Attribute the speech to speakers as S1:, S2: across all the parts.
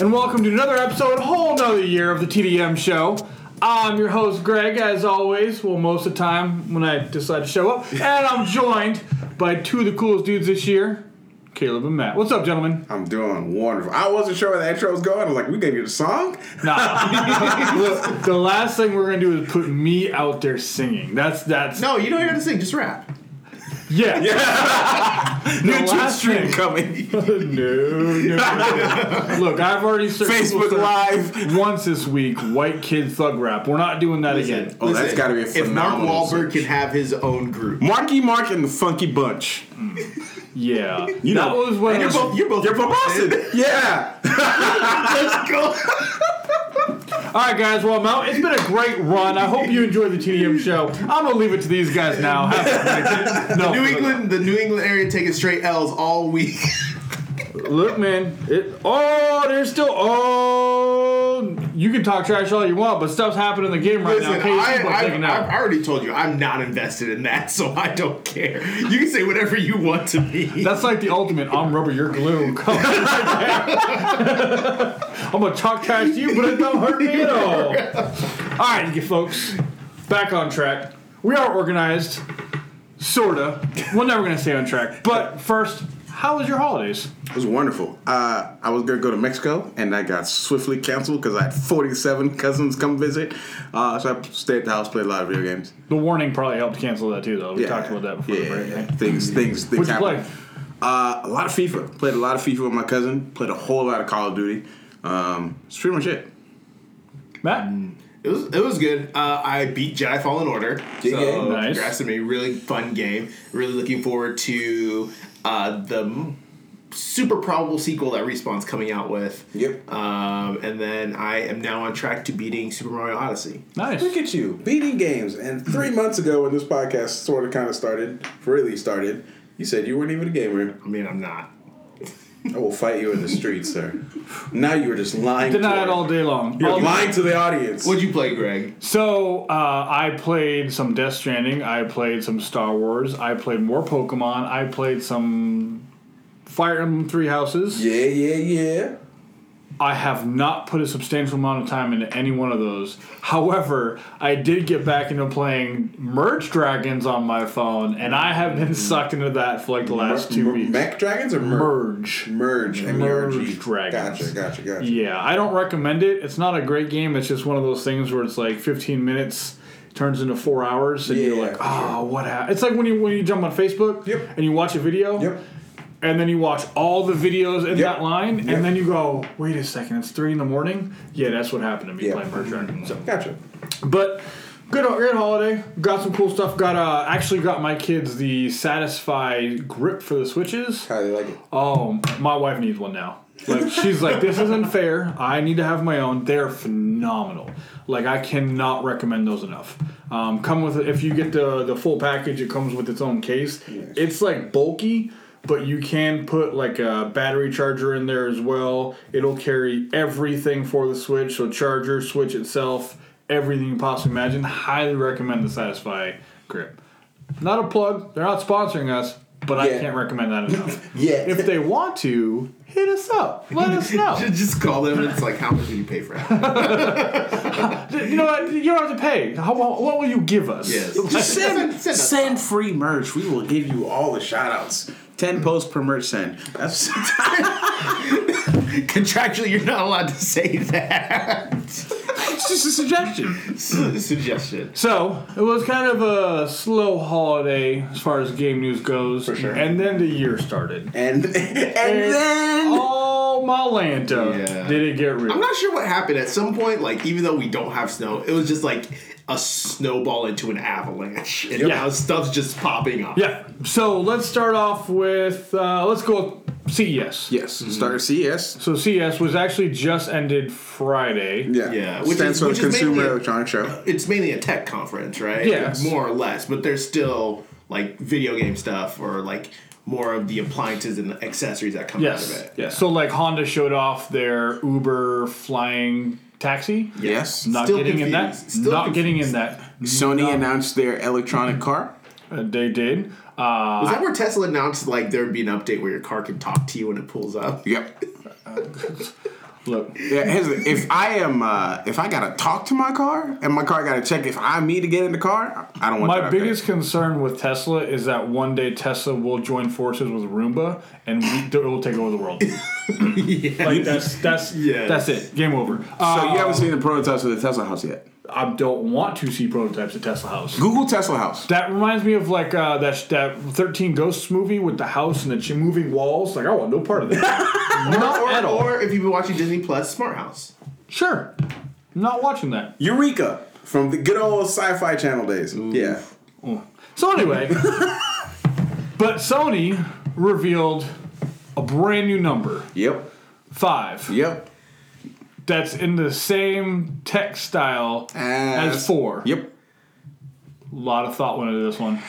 S1: New Year, and welcome to another episode, a whole nother year of the TDM show. I'm your host, Greg, as always, well, most of the time when I decide to show up, and I'm joined by two of the coolest dudes this year, Caleb and Matt. What's up, gentlemen?
S2: I'm doing wonderful. I wasn't sure where the intro was going. I was like, we gonna get a song?
S1: Nah. Look, the last thing we're gonna do is put me out there singing. That's that's
S3: No, you don't have to sing. Just rap.
S1: Yeah.
S2: New Twitch stream
S1: thing-
S2: coming.
S1: no, no. Look, I've already searched
S2: Facebook Live.
S1: once this week. White kid thug rap. We're not doing that again.
S2: Oh, that's gotta be a
S3: If Mark Wahlberg
S2: search.
S3: can have his own group,
S2: Marky Mark and the Funky Bunch. Mm.
S1: Yeah,
S2: You
S1: that
S2: know,
S1: was when
S3: you're both you're both
S2: You're from Boston. yeah.
S3: Let's go.
S1: All right, guys. Well, Mel, it's been a great run. I hope you enjoyed the TDM show. I'm gonna leave it to these guys now. No,
S3: New England, the New England area taking straight L's all week.
S1: Look, man. It. Oh, there's still. Oh, you can talk trash all you want, but stuff's happening in the game right
S3: Listen,
S1: now.
S3: I, I, I,
S1: out.
S3: already told you I'm not invested in that, so I don't care. You can say whatever you want to me.
S1: That's like the ultimate. I'm rubber, you're glue. Come on, right there. I'm gonna talk trash to you, but it don't hurt me at all. All right, you folks, back on track. We are organized, sorta. We're never gonna stay on track. But first, how was your holidays?
S2: It was wonderful. Uh, I was gonna go to Mexico, and I got swiftly canceled because I had 47 cousins come visit. Uh, so I stayed at the house, played a lot of video games.
S1: The warning probably helped cancel that too, though. We talked about that before
S2: yeah,
S1: the break.
S2: yeah. Things, things. things
S1: What'd you play?
S2: Uh, a lot of FIFA. Played a lot of FIFA with my cousin. Played a whole lot of Call of Duty. Um, that's pretty much it.
S1: Matt?
S3: It was it was good. Uh, I beat Jedi Fallen Order.
S2: Good
S3: so
S2: game.
S1: Nice.
S3: congrats to me. Really fun game. Really looking forward to uh, the super probable sequel that Respawn's coming out with.
S2: Yep.
S3: Um, and then I am now on track to beating Super Mario Odyssey.
S1: Nice.
S2: Look at you beating games. And three months ago, when this podcast sort of kind of started, really started, you said you weren't even a gamer.
S3: I mean, I'm not.
S2: I will fight you in the streets, sir. Now you are just lying.
S1: Deny it all day long.
S2: You're
S1: All-
S2: lying to the audience.
S3: What'd you play, Greg?
S1: So uh, I played some Death Stranding. I played some Star Wars. I played more Pokemon. I played some Fire Emblem Three Houses.
S2: Yeah, yeah, yeah.
S1: I have not put a substantial amount of time into any one of those. However, I did get back into playing Merge Dragons on my phone, and I have been mm. sucked into that for like the last two
S2: Mer-
S1: weeks.
S2: Mech dragons or mer-
S1: Merge.
S2: merge?
S1: Merge
S2: M-E-R-G.
S1: dragons.
S2: Gotcha, gotcha, gotcha.
S1: Yeah, I don't recommend it. It's not a great game. It's just one of those things where it's like 15 minutes turns into four hours, and you're like, oh, what happened? It's like when you when you jump on Facebook
S2: Yep.
S1: and you watch a video,
S2: Yep.
S1: And then you watch all the videos in
S2: Yep.
S1: that line,
S2: Yep.
S1: and then you go, wait a second, it's three in the morning. Yeah, that's what happened to me
S2: Yeah.
S1: playing Merge Dragons. So,
S2: Gotcha.
S1: but good, great holiday. Got some cool stuff. Got uh, actually got my kids the Satisfye grip for the switches.
S2: How do you like it?
S1: Oh, my wife needs one now. Like she's like, this isn't fair. I need to have my own. They're phenomenal. Like I cannot recommend those enough. Um, come with if you get the the full package, it comes with its own case. Yes. It's like bulky, but you can put like a battery charger in there as well. It'll carry everything for the Switch. So charger, Switch itself, everything you possibly imagine. Highly recommend the Satisfye grip. Not a plug. They're not sponsoring us, but I can't recommend that enough.
S2: Yeah.
S1: If they want to, hit us up. Let us know.
S3: Just call them and it's like, how much do you pay for that?
S1: you know what? You don't have to pay. How, what what will you give us?
S3: Yes.
S2: Just send,
S3: Send
S2: send free merch. We will give you all the shout outs. 10 hmm. posts per merch send. That's
S3: Contractually, you're not allowed to say that.
S2: It's just a suggestion.
S3: Suggestion.
S1: So it was kind of a slow holiday as far as game news goes. For
S2: sure.
S1: And then the year started.
S2: And and then
S1: oh my Lanta,
S3: Yeah.
S1: did it get real?
S3: I'm not sure what happened. At some point, like even though we don't have snow, it was just like a snowball into an avalanche, and
S1: Yeah.
S3: now stuff's just popping up.
S1: yeah. So let's start off with uh, let's go CES.
S2: yes, start at CES.
S1: So CES was actually just ended Friday.
S2: Yeah,
S3: Yeah, which
S2: stands
S3: is-
S2: for
S3: which
S2: Consumer
S3: mainly-
S2: Electronics Show.
S3: It's mainly a tech conference, right?
S1: Yes.
S3: more or less, but there's still like video game stuff or like more of the appliances and accessories that come out of it.
S1: Yeah. So like Honda showed off their Uber flying taxi.
S2: Yes.
S1: Not
S3: Still
S1: getting in that.
S3: Still
S1: not getting in that.
S2: Sony
S1: Not-
S2: announced their electronic car.
S1: Uh, they did. Uh,
S3: Was that where Tesla announced like there would be an update where your car can talk to you when it pulls up?
S2: Yep.
S1: Look,
S2: Yeah, here's if I am uh, if I gotta talk to my car and my car gotta check if I'm me to get in the car, I don't want
S1: my
S2: up there.
S1: biggest concern with Tesla is that one day Tesla will join forces with Roomba and we, it will take over the world. Like that's that's
S3: Yes.
S1: that's it. Game over.
S2: So
S1: Uh,
S2: you haven't seen the prototypes of the Tesla house yet?
S1: I don't want to see prototypes of Tesla house.
S2: Google Tesla house.
S1: That reminds me of like uh, that that Thirteen Ghosts movie with the house and the ch- moving walls. Like I want no part of that. Not
S3: or,
S1: at all.
S3: or if you've been watching Disney Plus, Smart House.
S1: Sure, I'm not watching that.
S2: Eureka from the good old Sci-Fi Channel days. Yeah.
S1: So anyway, but Sony revealed a brand new number
S2: Yep.
S1: five.
S2: Yep.
S1: That's in the same text style as, four.
S2: Yep.
S1: A lot of thought went into this one.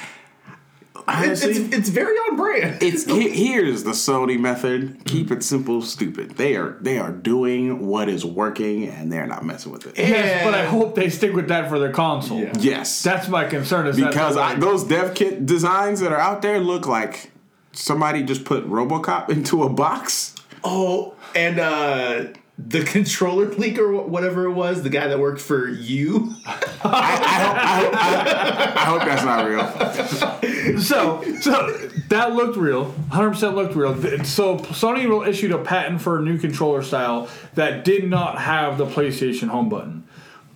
S3: It's,
S2: Honestly,
S3: it's, it's very on brand.
S2: It's here's the Sony method. Keep it simple, stupid. They are they are doing what is working, and they're not messing with it.
S1: Yes, but I hope they stick with that for their console.
S3: Yeah.
S2: Yes,
S1: That's my concern. Is
S2: because
S1: they're
S2: I, those dev kit designs that are out there look like somebody just put RoboCop into a box.
S3: Oh, and uh, the controller leak or whatever it was, the guy that worked for you.
S2: I, I, hope, I, hope, I, I hope that's not real.
S1: so so that looked real 100% looked real so sony issued a patent for a new controller style that did not have the playstation home button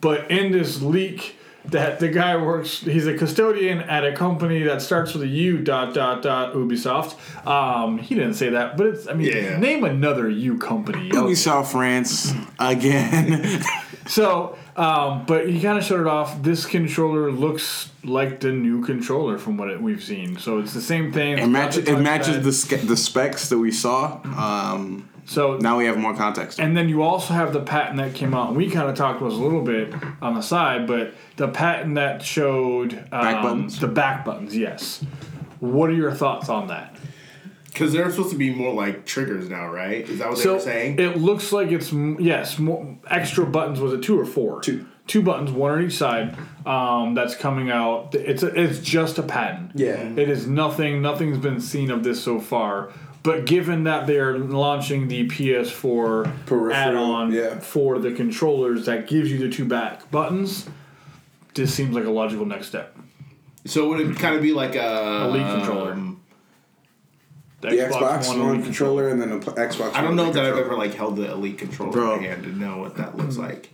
S1: but in this leak that the guy works he's a custodian at a company that starts with a u dot dot dot ubisoft um he didn't say that but it's i mean
S3: Yeah.
S1: name another u company
S2: Ubisoft France again.
S1: so um but he kind of showed it off this controller looks like the new controller from what it, we've seen so it's the same thing
S2: it matches.
S1: It's got
S2: It matches the sca- the specs that we saw. Um,
S1: so
S2: now we have more context.
S1: And then you also have the patent that came out, we kind of talked about this a little bit on the side, but the patent that showed um,
S2: Back buttons?
S1: the back buttons, yes. What are your thoughts on that?
S3: Because they're supposed to be more like triggers now, right? Is that what they
S1: So
S3: were saying?
S1: it looks like it's yes, more, extra buttons. Was it two or four?
S2: Two.
S1: Two buttons, one on each side. Um, that's coming out. It's a, it's just a patent.
S2: Yeah.
S1: It is nothing. Nothing's been seen of this so far. But given that they're launching the PS4
S2: Peripheral,
S1: add-on
S2: yeah.
S1: for the controllers that gives you the two back buttons, this seems like a logical next step.
S3: so would it kind of be like a
S1: Elite controller.
S2: Um, the Xbox One,
S1: Elite
S2: controller and then the pl- Xbox.
S3: I don't know that I've ever like held the elite controller
S2: Bro.
S3: in my hand to know what that looks like.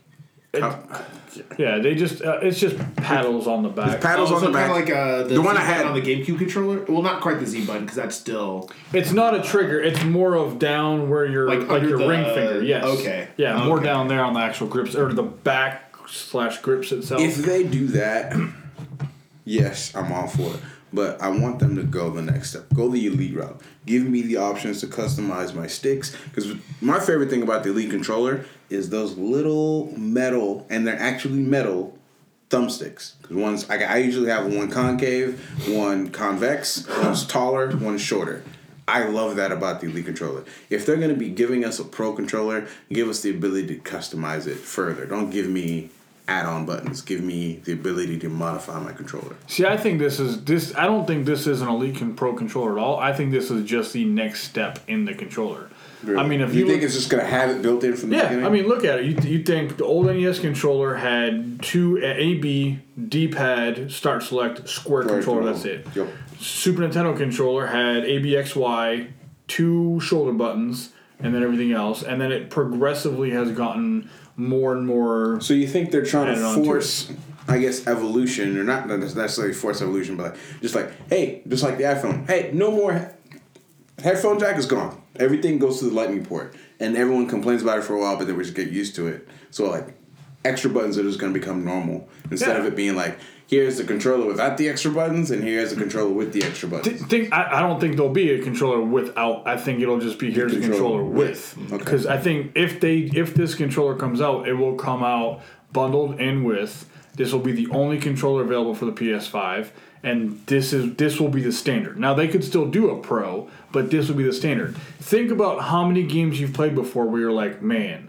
S1: Yeah, they just uh, it's just paddles on the back.
S2: Paddles
S3: Oh,
S2: on
S3: so
S2: the back.
S3: kind of like uh, the,
S2: The one
S3: Z
S2: I had-
S3: button on the GameCube controller. Well, not quite the Z button because that's still
S1: It's not a trigger. It's more of down where your
S3: Like
S1: like,
S3: under
S1: your
S3: the-
S1: ring finger. Yes.
S3: okay.
S1: Yeah, more
S3: Okay.
S1: down there on the actual grips or the back slash grips itself.
S2: If they do that, yes, I'm all for it. But I want them to go the next step. Go the elite route. Give me the options to customize my sticks. Because my favorite thing about the elite controller is those little metal, and they're actually metal thumbsticks. Because one's I, I usually have one concave, one convex, one's taller, one's shorter. I love that about the Elite controller. If they're going to be giving us a pro controller, give us the ability to customize it further. Don't give me add-on buttons. Give me the ability to modify my controller.
S1: See, I think this is this. I don't think this is an Elite con- Pro controller at all. I think this is just the next step in the controller. I mean, if
S2: you,
S1: you,
S2: think
S1: look,
S2: it's just going to have it built in from the
S1: yeah,
S2: beginning,
S1: I mean, look at it. You, you think the old NES controller had two A B D pad start select square
S2: Square
S1: controller. That's it.
S2: Yep.
S1: Super Nintendo controller had ABXY, two shoulder buttons, and then everything else. And then it progressively has gotten more and more.
S2: So you think they're trying to force, I guess, evolution, or not necessarily force evolution, but like just like, hey, just like the iPhone, hey, no more headphone jack is gone. Everything goes to the Lightning port, and everyone complains about it for a while, but then we just get used to it. So like, extra buttons are just going to become normal instead
S1: Yeah.
S2: of it being like, here's the controller without the extra buttons, and here's the mm-hmm. controller with the extra
S1: Th-
S2: buttons.
S1: think I, I don't think there'll be a controller without. I think it'll just be here's a
S2: controller
S1: controller with.
S2: Okay.
S1: Because I think if they if this controller comes out, it will come out bundled in with. This will be the only controller available for the PS5, and this is this will be the standard. Now they could still do a pro, but this will be the standard. Think about how many games you've played before where you're like, man,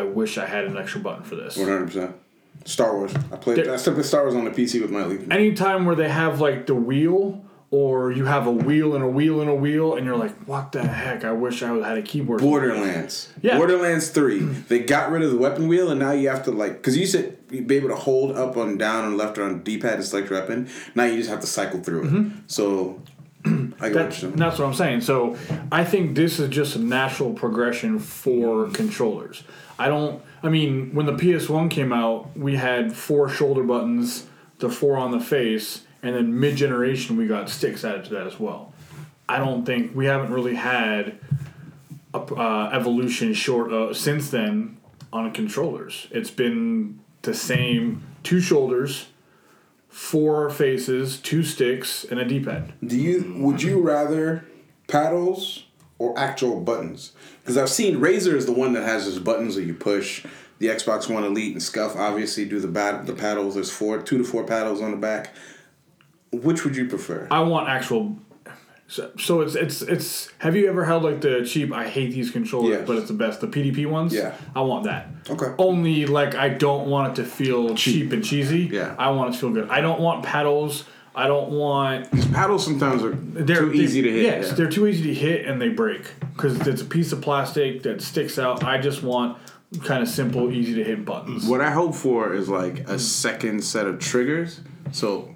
S1: I wish I had an extra button for this.
S2: One hundred percent. Star Wars. I played.
S1: There-
S2: I still play Star Wars on the PC with my Elite.
S1: anytime where they have like the wheel or you have a wheel and a wheel and a wheel, and you're like, what the heck? I wish I had a keyboard.
S2: Borderlands.
S1: Yeah.
S2: Borderlands 3. They got rid of the weapon wheel and now you have to like cuz you said you'd be able to hold up on down and left or on D-pad to select your weapon. Now you just have to cycle through it. Mm-hmm. So I get
S1: That,
S2: what you're
S1: that's what I'm saying. So I think this is just a natural progression for controllers. I don't. I mean, when the PS1 came out, we had four shoulder buttons, the four on the face, and then mid generation we got sticks added to that as well. I don't think we haven't really had a, uh, evolution short uh, since then on controllers. It's been the same two shoulders, four faces, two sticks, and a D-pad.
S2: Do you would you rather paddles or actual buttons? Because I've seen Razer is the one that has those buttons that you push. The Xbox One Elite and Scuff obviously do the bat- the paddles. There's four, two to four paddles on the back. Which would you prefer?
S1: I want actual. So, so it's it's it's. Have you ever held like the cheap? I hate these controllers,
S2: Yes.
S1: but it's the best. The PDP ones.
S2: Yeah.
S1: I want that.
S2: Okay.
S1: Only like I don't want it to feel cheap, and cheesy.
S2: Yeah.
S1: I want it to feel good. I don't want paddles. I don't want.
S2: These paddles sometimes are
S1: They're
S2: too easy to hit.
S1: Yes,
S2: yeah.
S1: they're too easy to hit and they break because it's a piece of plastic that sticks out. I just want kind of simple, easy to hit buttons.
S2: What I hope for is like a second set of triggers. So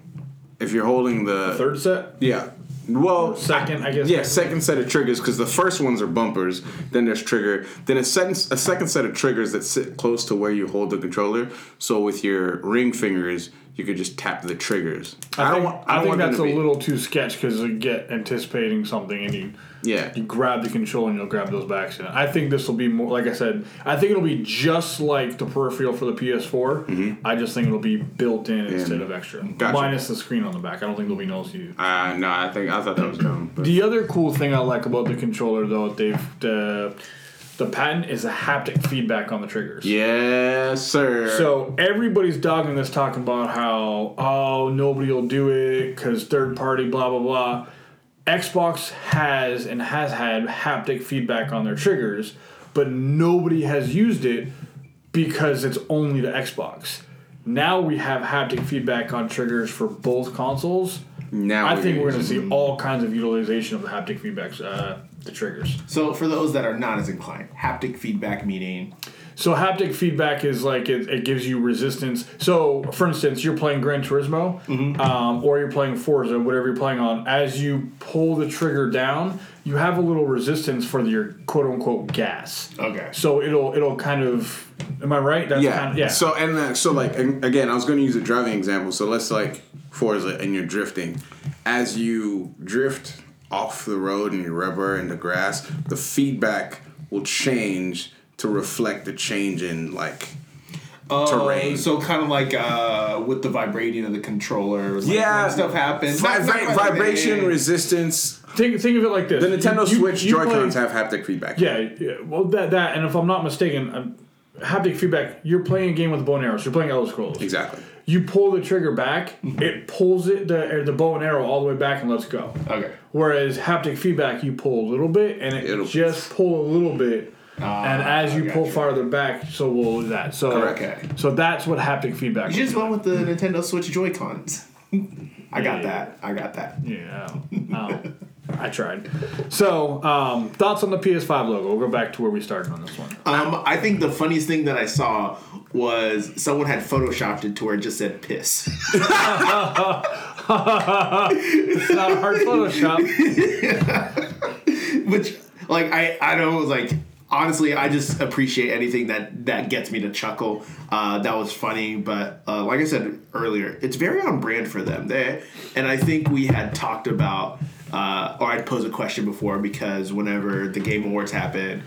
S2: if you're holding the
S1: Third set,
S2: yeah, well,
S1: second, I guess.
S2: yeah, second set of triggers because the first ones are bumpers. Then there's trigger. Then a second a second set of triggers that sit close to where you hold the controller. So with your ring fingers, you could just tap the triggers.
S1: I, think,
S2: want.
S1: I,
S2: don't
S1: think
S2: want
S1: that's a
S2: be-
S1: little too sketch because you get anticipating something and you
S2: Yeah.
S1: you grab the control and you'll grab those backs in. I think this will be more like I said. I think it'll be just like the peripheral for the PS4. I just think it'll be built in instead of extra,
S2: Mm-hmm. Gotcha.
S1: minus the screen on the back. I don't think there'll be no LCD.
S2: Uh, no, I think I thought that was dumb. But
S1: The other cool thing I like about the controller, though, they've the the patent is a haptic feedback on the triggers.
S2: yes, sir.
S1: So everybody's dogging this, talking about how oh nobody will do it because third party, blah blah blah. Xbox has and has had haptic feedback on their triggers, but nobody has used it because it's only the Xbox. Now we have haptic feedback on triggers for both consoles.
S2: now
S1: I think we're going to see all kinds of utilization of the haptic feedbacks, uh, the triggers.
S3: So for those that are not as inclined, haptic feedback meaning
S1: So haptic feedback is like it, it gives you resistance. So for instance, you're playing Gran Turismo, um, or you're playing Forza, whatever you're playing on. As you pull the trigger down, you have a little resistance for your quote unquote gas.
S3: Okay.
S1: So it'll it'll kind of. Am I right? That's
S2: yeah.
S1: Kind of, yeah.
S2: So and uh, so like and again, I was going to use a driving example. So let's like Forza and you're drifting. As you drift off the road and you rubber in the grass, the feedback will change to reflect the change in like terrain.
S3: Oh, So kind of like uh, with the vibrating of the controller, like
S2: yeah,
S3: when stuff happens.
S2: Vi-
S3: Not- not
S2: vi- vibration,
S3: like-
S2: resistance.
S1: think think of it like this.
S2: The Nintendo
S1: You- you-
S2: Switch
S1: you
S2: Joy Cons
S1: play-
S2: have haptic feedback.
S1: Yeah, yeah. Well, that that, and if I'm not mistaken, um, haptic feedback. You're playing a game with bow and arrows. You're playing Elder Scrolls.
S2: exactly.
S1: You pull the trigger back, mm-hmm. it pulls it the or the bow and arrow all the way back and lets go.
S3: Okay.
S1: Whereas haptic feedback, you pull a little bit and it
S2: It'll-
S1: just pull a little bit, ah, and as you pull
S3: gotcha.
S1: farther back, so will that. So
S2: Correct.
S3: Okay.
S1: so that's what haptic feedback.
S3: You just
S1: is.
S3: went with the Nintendo Switch Joy Cons. I got
S1: Yeah.
S3: that. I got that.
S1: Yeah, oh, I tried. So um, thoughts on the PS5 logo? We'll go back to where we started on this one.
S3: Um, I think the funniest thing that I saw was someone had photoshopped it to where it just said piss.
S1: It's not a hard Photoshop.
S3: Which, like, I, I don't know, like, honestly, I just appreciate anything that, that gets me to chuckle. Uh, that was funny, but uh, like I said earlier, it's very on brand for them. They, and I think we had talked about, uh, or I'd pose a question before because whenever the Game Awards happened,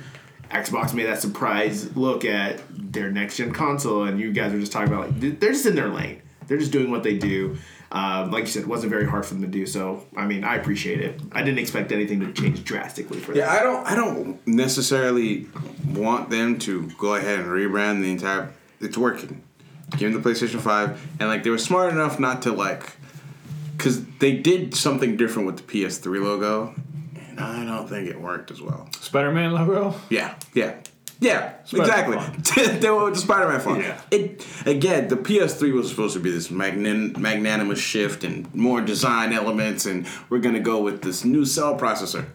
S3: Xbox made that surprise look at their next gen console, and you guys were just talking about like they're just in their lane. They're just doing what they do. Um, like you said, it wasn't very hard for them to do. So, I mean, I appreciate it. I didn't expect anything to change drastically for them.
S2: Yeah, I don't. I don't necessarily want them to go ahead and rebrand the entire. It's working. Give them the PlayStation Five, and like they were smart enough not to like, because they did something different with the PS3 logo, and I don't think it worked as well.
S1: Spider-Man logo.
S2: Yeah, yeah. Yeah,
S1: Spider-Man
S2: exactly. they were with the Spider-Man font.
S1: Yeah.
S2: It again, the PS3 was supposed to be this magnan- magnanimous shift and more design elements, and we're gonna go with this new cell processor.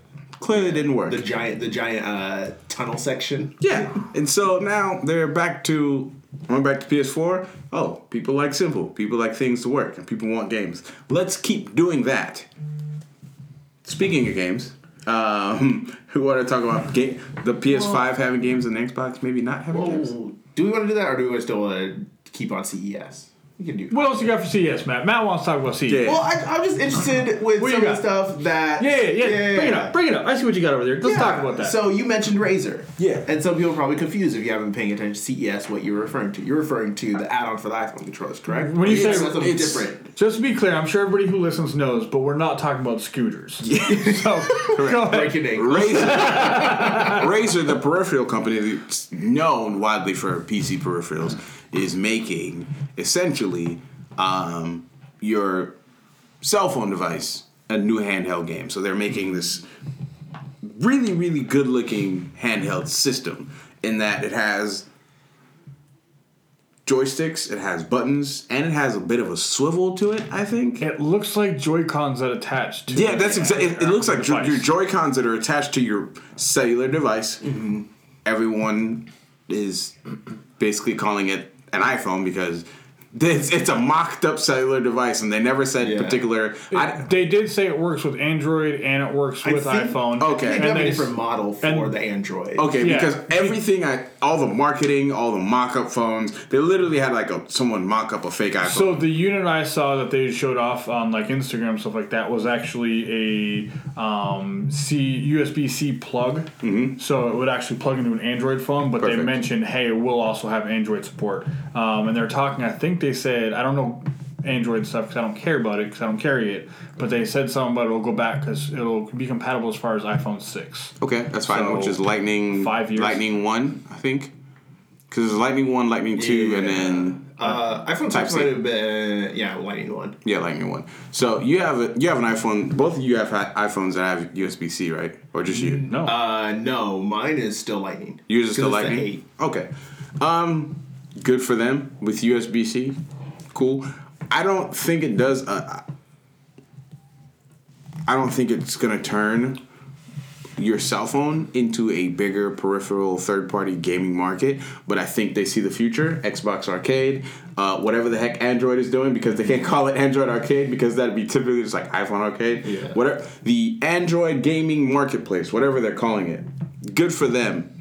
S2: Clearly, didn't work.
S3: The giant, the giant uh, tunnel section.
S2: yeah, and so now they're back to. Going back to PS4. Oh, people like simple. People like things to work, and people want games. Let's keep doing that. Speaking of games, um, who want to talk about game, the PS5 having games and the Xbox maybe not having games?
S3: Do we want to do that, or do we still want to keep on CES? We can do.
S1: What else you got for CES, Matt? Matt wants to talk about CES.
S2: Yeah.
S3: Well, I, I'm just interested with
S1: What
S3: some of the stuff that.
S1: Yeah, yeah, yeah. Bring it up. Bring it up. I see what you got over there. Let's
S3: Yeah.
S1: talk about that.
S3: So you mentioned Razer.
S2: Yeah.
S3: And some people are probably confused if you haven't been paying attention to CES what you're referring to. You're referring to the add-on for the iPhone controllers, correct?
S1: When you
S3: Or
S1: say
S3: is that something
S2: it's-
S3: different.
S1: Just to be clear, I'm sure everybody who listens knows, but we're not talking about scooters. Yeah. so go ahead.
S3: Breaking English.
S2: Razer, Razer, the peripheral company that's known widely for PC peripherals, is making essentially um, your cell phone device a new handheld game. So they're making this really, really good looking handheld system in that it has joysticks, it has buttons, and it has a bit of a swivel to it, I think.
S1: It looks like Joy Cons that attach to.
S2: Yeah, that's exactly. It, it looks like
S1: device.
S2: your Joy Cons that are attached to your cellular device. Everyone is basically calling it an iPhone because it's, it's a mocked up cellular device, and they never said
S3: Yeah.
S2: particular. I,
S1: They did say it works with Android and it works
S3: I
S1: with
S3: think-
S1: iPhone.
S2: Okay.
S3: They
S1: and
S3: have a
S1: they-
S3: different model for
S1: and-
S3: the Android.
S2: okay,
S1: Yeah.
S2: because everything I all the marketing, all the mock up phones, they literally had like a someone mock up a fake iPhone.
S1: So the unit I saw that they showed off on like Instagram stuff like that was actually a um, C USB C plug. Mm-hmm. So it would actually plug into an Android phone, but they mentioned, hey, we'll also have Android support. Um, and they're talking. I think they said I don't know Android stuff because I don't care about it because I don't carry it. But they said something about it'll go back because it'll be compatible as far as iPhone six.
S2: okay, that's fine.
S1: So,
S2: which is Lightning
S1: five years.
S2: Lightning one, I think. Because there's Lightning one, Lightning two, and then
S3: Uh, iPhone
S2: Type
S3: 6 might have been yeah, Lightning one.
S2: Yeah, Lightning one. So you have a, you have an iPhone. Both of you have iPhones that have USB C, right? Or just you?
S1: No,
S3: Uh, no, mine is still Lightning.
S2: Yours is still
S3: 'Cause it's the
S2: Lightning.
S3: eight.
S2: Okay. Um, good for them with USB C. Cool. I don't think it does. Uh, I don't think it's gonna turn your cell phone into a bigger peripheral third party gaming market, but I think they see the future. Xbox Arcade, uh, whatever the heck Android is doing, because they can't call it Android Arcade because that'd be typically just like iPhone Arcade.
S3: Yeah.
S2: Whatever the Android gaming marketplace, whatever they're calling it, good for them.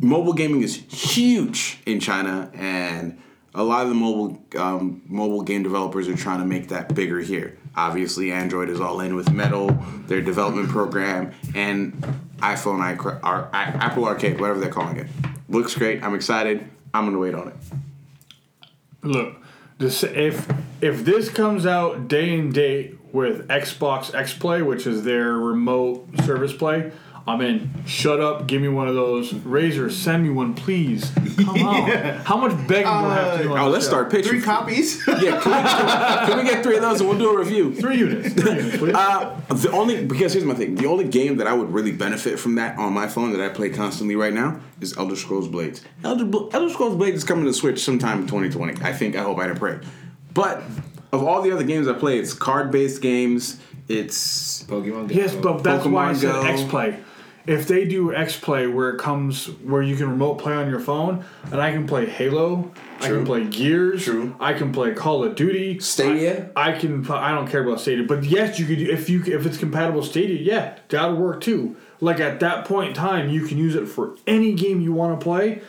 S2: Mobile gaming is huge in China, and a lot of the mobile um, mobile game developers are trying to make that bigger here. Obviously, Android is all in with Metal, their development program, and iPhone, I- Apple Arcade, whatever they're calling it. Looks great. I'm excited. I'm gonna wait on it.
S1: Look, this if if this comes out day and date with Xbox X Play, which is their remote service play, I'm in. Shut up, give me one of those. Razer, send me one, please. Come on. How much begging do I have to do? On
S2: Oh,
S1: this
S2: let's
S1: show?
S2: start pitching.
S3: Three copies.
S2: Yeah, can we, can we get three of those and we'll do a review?
S1: Three units. Three units, please.
S2: Uh, the only because here's my thing. The only game that I would really benefit from that on my phone that I play constantly right now is Elder Scrolls Blades. Elder, Elder Scrolls Blades is coming to Switch sometime in 2020. I think. I hope. I pray. But of all the other games I play, it's card based games. It's
S3: Pokemon Go.
S1: yes, but that's why I said
S2: Go.
S1: X Play. If they do X Play where it comes where you can remote play on your phone, and I can play Halo, I can play Gears,
S2: True.
S1: I can play Call of Duty,
S2: Stadia?
S1: I, I can. I don't care about Stadia, but yes, you could. If you if it's compatible with Stadia, yeah, that'll work too. Like at that point in time, you can use it for any game you want to play.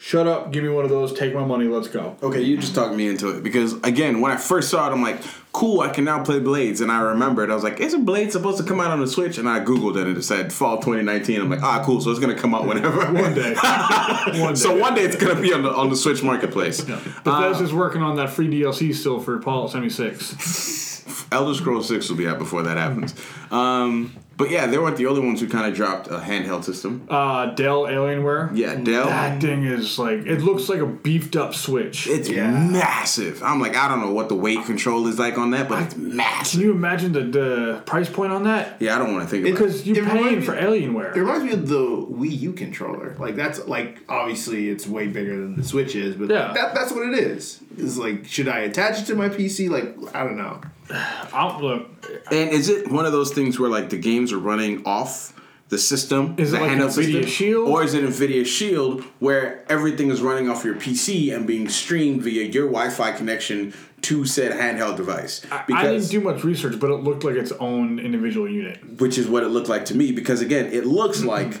S1: Shut up, give me one of those, take my money, let's go.
S2: Okay, you just talked me into it because again, when I first saw it, I'm like, "Cool, I can now play Blades." And I remembered, I was like, "Isn't Blades supposed to come out on the Switch?" And I googled it, and it said fall 2019. I'm like, "Ah, cool, so it's gonna come out whenever."
S1: One day. one day.
S2: so one day it's gonna be on the on the Switch marketplace.
S1: Bethesda's working on that free DLC still for Fallout 76.
S2: Elder Scrolls 6 will be out before that happens. Um, But yeah, they weren't the only ones who kind of dropped a handheld system.
S1: Uh, Dell Alienware.
S2: Yeah, Dell.
S1: That thing is like it looks like a beefed up Switch.
S2: It's
S3: Yeah.
S2: massive. I'm like, I don't know what the weight control is like on that, but it's massive.
S1: Can you imagine the, the price point on that?
S2: Yeah, I don't want to think about it.
S1: Because you're
S3: It reminds
S1: paying
S3: me-
S1: for Alienware.
S3: It reminds me of the Wii U controller. Like that's like obviously it's way bigger than the Switch is, but
S1: Yeah.
S3: that, that's what it is. It's like should I attach it to my PC? Like I don't know.
S1: I'll, look,
S2: And is it one of those things where like the games are running off the system?
S1: Is
S2: the
S1: it like
S2: handheld
S1: NVIDIA Shield?
S2: Or is it NVIDIA Shield where everything is running off your PC and being streamed via your Wi Fi connection to said handheld device?
S1: Because, I didn't do much research, but it looked like its own individual unit.
S2: which is what it looked like to me because again it looks
S1: Mm-hmm.
S2: like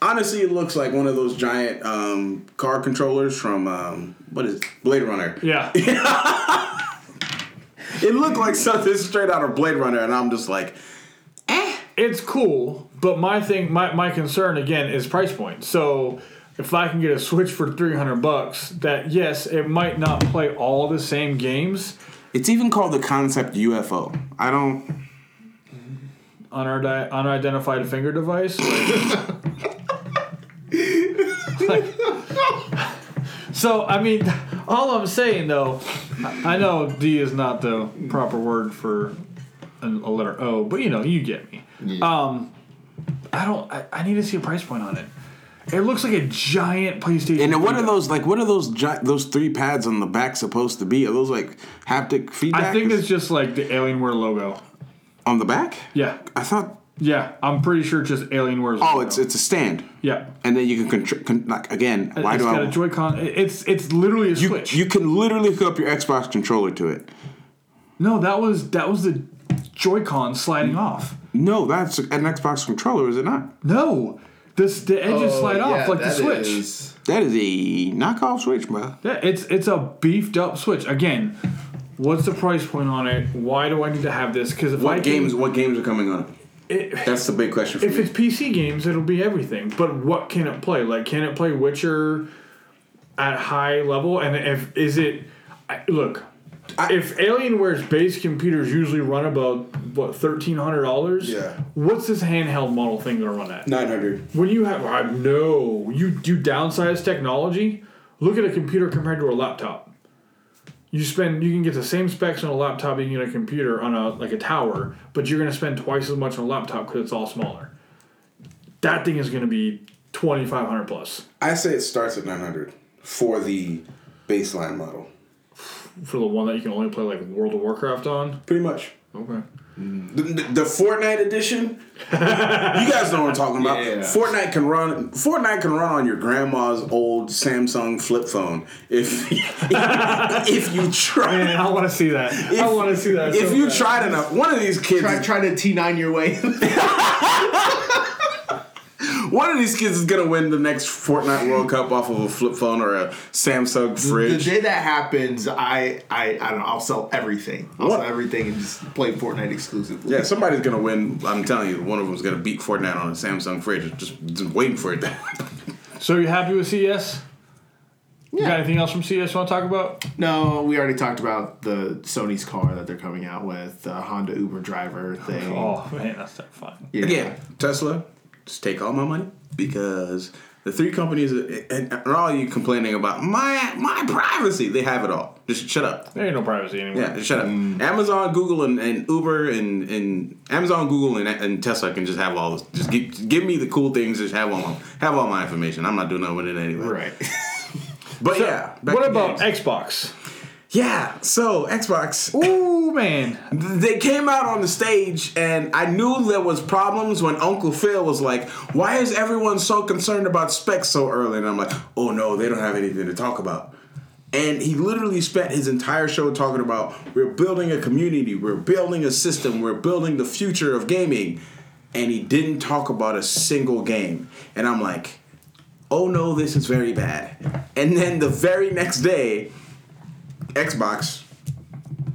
S2: honestly it looks like one of those giant um, car controllers from um, what is it? blade runner
S1: Yeah.
S2: it looked like something straight out of blade runner and i'm just like eh.
S1: it's cool, but my thing, my, my concern again is price point. So if I can get a Switch for three hundred bucks, that yes, it might not play all the same games.
S2: it's even called the concept ufo i don't
S1: unidentified finger device. Like- so I mean, all I'm saying though, I know D is not the proper word for a, letter O, but you know, you get me. Um, I don't. I, I need to see a price point on it. It looks like a giant PlayStation.
S2: and what are those like what are those gi- those three pads on the back supposed to be are those like haptic feedback
S1: I think it's just like the Alienware logo.
S2: on the back
S1: Yeah,
S2: i thought
S1: yeah. I'm pretty sure it's just Alienware's.
S2: oh it's it's a stand
S1: yeah.
S2: and then you can contr- con- like again why
S1: it's
S2: do
S1: got
S2: i
S1: a Joy-Con. It's it's literally a
S2: you,
S1: Switch.
S2: you can literally hook up your xbox controller to it
S1: no, that was that was the Joy-Con sliding off.
S2: No, that's an Xbox controller, is it not?
S1: No, this the edges
S3: Oh,
S1: slide off like the
S3: that
S1: Switch.
S3: is-
S2: That is a knockoff Switch, bro.
S1: Yeah, it's it's a beefed up Switch. Again, what's the price point on it? Why do I need to have this? Because if I
S2: What
S1: can-
S2: games? What games are coming on?
S1: It,
S2: That's the big question for
S1: if
S2: me.
S1: it's PC games, it'll be everything. But what can it play? Like, can it play Witcher at high level? And if is it? I, look,
S2: I-
S1: if Alienware's base computers usually run about what thirteen hundred dollars,
S2: Yeah.
S1: what's this handheld model thing gonna run at?
S2: Nine hundred.
S1: When you have, I no, you do downsize technology. Look at a computer compared to a laptop. You spend, you can get the same specs on a laptop you can get a computer on a like a tower, but you're gonna spend twice as much on a laptop because it's all smaller. That thing is gonna be twenty five hundred plus
S2: I say it starts at nine hundred for the baseline model.
S1: for the one that you can only play like World of Warcraft on.
S2: Pretty much.
S1: Okay.
S2: The, the, the Fortnite edition, you guys know what I'm talking about.
S3: Yeah.
S2: Fortnite can run. Fortnite can run on your grandma's old Samsung flip phone if if you try.
S1: Man, I want to see that. I want to see that.
S2: If
S1: so
S2: you
S1: bad.
S2: tried enough, one of these kids,
S3: Try,
S2: is-
S3: try to T9 your way.
S2: one of these kids is gonna win the next Fortnite World Cup off of a flip phone or a Samsung fridge.
S3: the
S2: fridge.
S3: day that happens, I, I I don't know. I'll sell everything. I'll
S2: What?
S3: sell everything and just play Fortnite exclusively.
S2: Yeah, somebody's gonna win. I'm telling you, one of them's gonna beat Fortnite on a Samsung fridge. Just, just waiting for it. to happen.
S1: So you happy with CES? You got anything else from CES you want to talk about?
S3: No, we already talked about the Sony's car that they're coming out with, the Honda Uber driver thing.
S1: Oh man, that's that fun.
S3: Yeah.
S2: Again, Tesla, just take all my money because the three companies and, and all you complaining about my my privacy, they have it all. Just shut up.
S1: There ain't no privacy anymore.
S2: Yeah, just shut up. Mm. Amazon, Google, and, and Uber, and, and Amazon, Google, and, and Tesla can just have all this. Just give, give me the cool things. Just have all my, have all my information. I'm not doing nothing with it anyway.
S3: Right.
S2: But
S1: So,
S2: yeah.
S1: what about
S2: games.
S1: Xbox?
S2: Yeah? So Xbox.
S1: Ooh man,
S2: they came out on the stage and I knew there was problems when Uncle Phil was like, "Why is everyone so concerned about specs so early?" And I'm like, "Oh no, they don't have anything to talk about." And he literally spent his entire show talking about we're building a community, we're building a system, we're building the future of gaming. And he didn't talk about a single game. And I'm like, "Oh no, this is very bad." And then the very next day, Xbox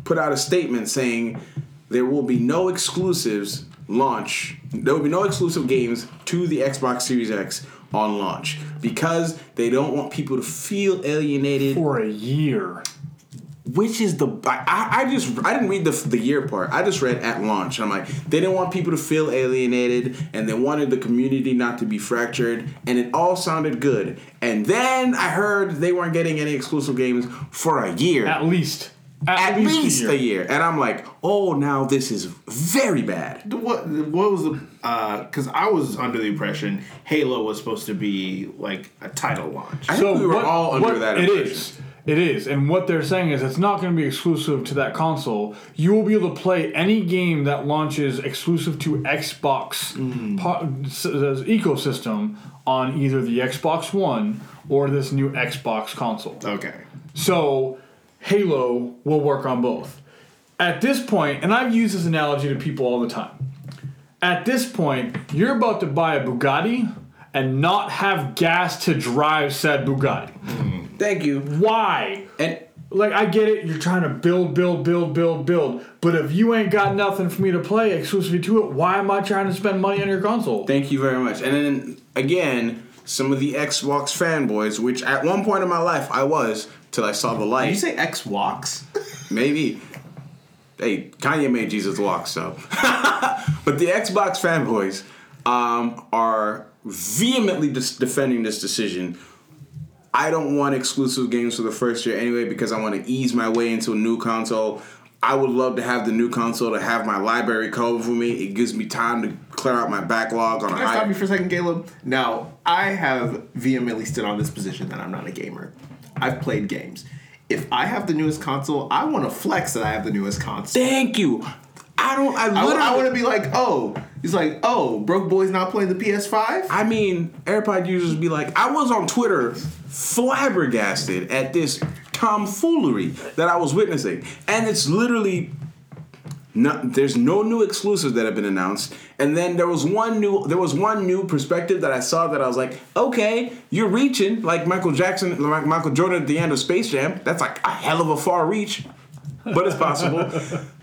S2: put out a statement saying there will be no exclusives launch. There will be no exclusive games to the Xbox Series X on launch because they don't want people to feel alienated.
S1: for a year.
S2: Which is the I, I just I didn't read the the year part. I just read at launch. I'm like they didn't want people to feel alienated and they wanted the community not to be fractured and it all sounded good. And then I heard they weren't getting any exclusive games for a year.
S1: At least.
S2: At, least, a, year. And I'm like, "Oh, now this is very bad."
S3: What what was the uh, because I was under the impression Halo was supposed to be like a title launch.
S2: I think we were all under that
S1: It
S2: impression.
S1: is. It is. And what they're saying is it's not going to be exclusive to that console. You will be able to play any game that launches exclusive to Xbox
S2: Mm.
S1: po- s- ecosystem on either the Xbox One or this new Xbox console.
S3: Okay.
S1: So Halo will work on both. At this point, and I've used this analogy to people all the time. At this point, you're about to buy a Bugatti and not have gas to drive said Bugatti.
S2: Thank you.
S1: Why?
S2: And
S1: Like I get it, you're trying to build, build, build, build, build. But if you ain't got nothing for me to play exclusively to it, why am I trying to spend money on your console?
S2: Thank you very much. And then again, some of the Xbox fanboys, which at one point in my life I was, till I saw the light.
S3: Did you say X walks?
S2: Maybe. Hey, Kanye made Jesus walk, so. but the Xbox fanboys um, are vehemently dis- defending this decision. I don't want exclusive games for the first year anyway because I want to ease my way into a new console. I would love to have the new console to have my library covered for me. It gives me time to clear out my backlog on a
S3: Can I stop you for a second, Caleb? Now, I have vehemently stood on this position that I'm not a gamer. I've played games. If I have the newest console, I want to flex that I have the newest console.
S2: Thank you. I don't. I
S3: I,
S2: literally.
S3: I want to be like, oh, he's like, oh, broke boy's not playing the PS5.
S2: I mean, AirPod users be like, I was on Twitter flabbergasted at this tomfoolery that I was witnessing. And it's literally there's no new exclusives that have been announced. And then there was one new there was one new perspective that I saw that I was like, okay, you're reaching like Michael Jackson, like Michael Jordan at the end of Space Jam. That's like a hell of a far reach. But it's possible.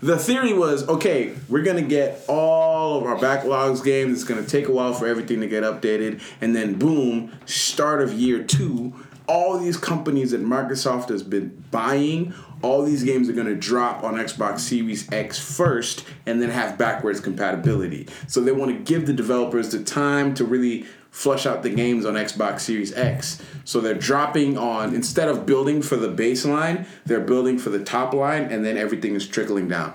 S2: the theory was okay, we're gonna get all of our backlogs games. It's gonna take a while for everything to get updated, and then boom, start of year two, all these companies that Microsoft has been buying, all these games are gonna drop on Xbox Series X first, and then have backwards compatibility. So they want to give the developers the time to really flush out the games on Xbox Series X. So they're dropping on instead of building for the baseline, they're building for the top line, and then everything is trickling down.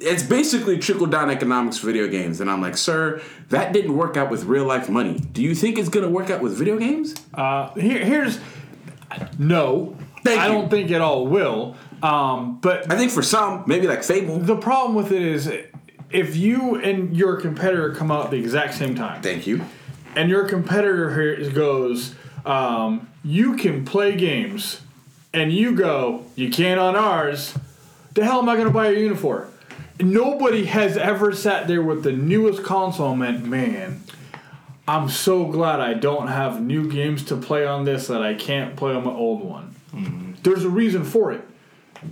S2: It's basically trickle down economics for video games, and I'm like, sir, that didn't work out with real life money. Do you think it's gonna work out with video games?
S1: Uh, here, here's no.
S2: Thank
S1: I
S2: you.
S1: don't think it all will. Um, but
S2: I think for some, maybe like Fable.
S1: the problem with it is, if you and your competitor come out at the exact same time,
S2: Thank you.
S1: And your competitor here goes, um, you can play games, and you go, you can't on ours. The hell am I going to buy a unit for? Nobody has ever sat there with the newest console and went, man, I'm so glad I don't have new games to play on this that I can't play on my old one. There's a reason for it.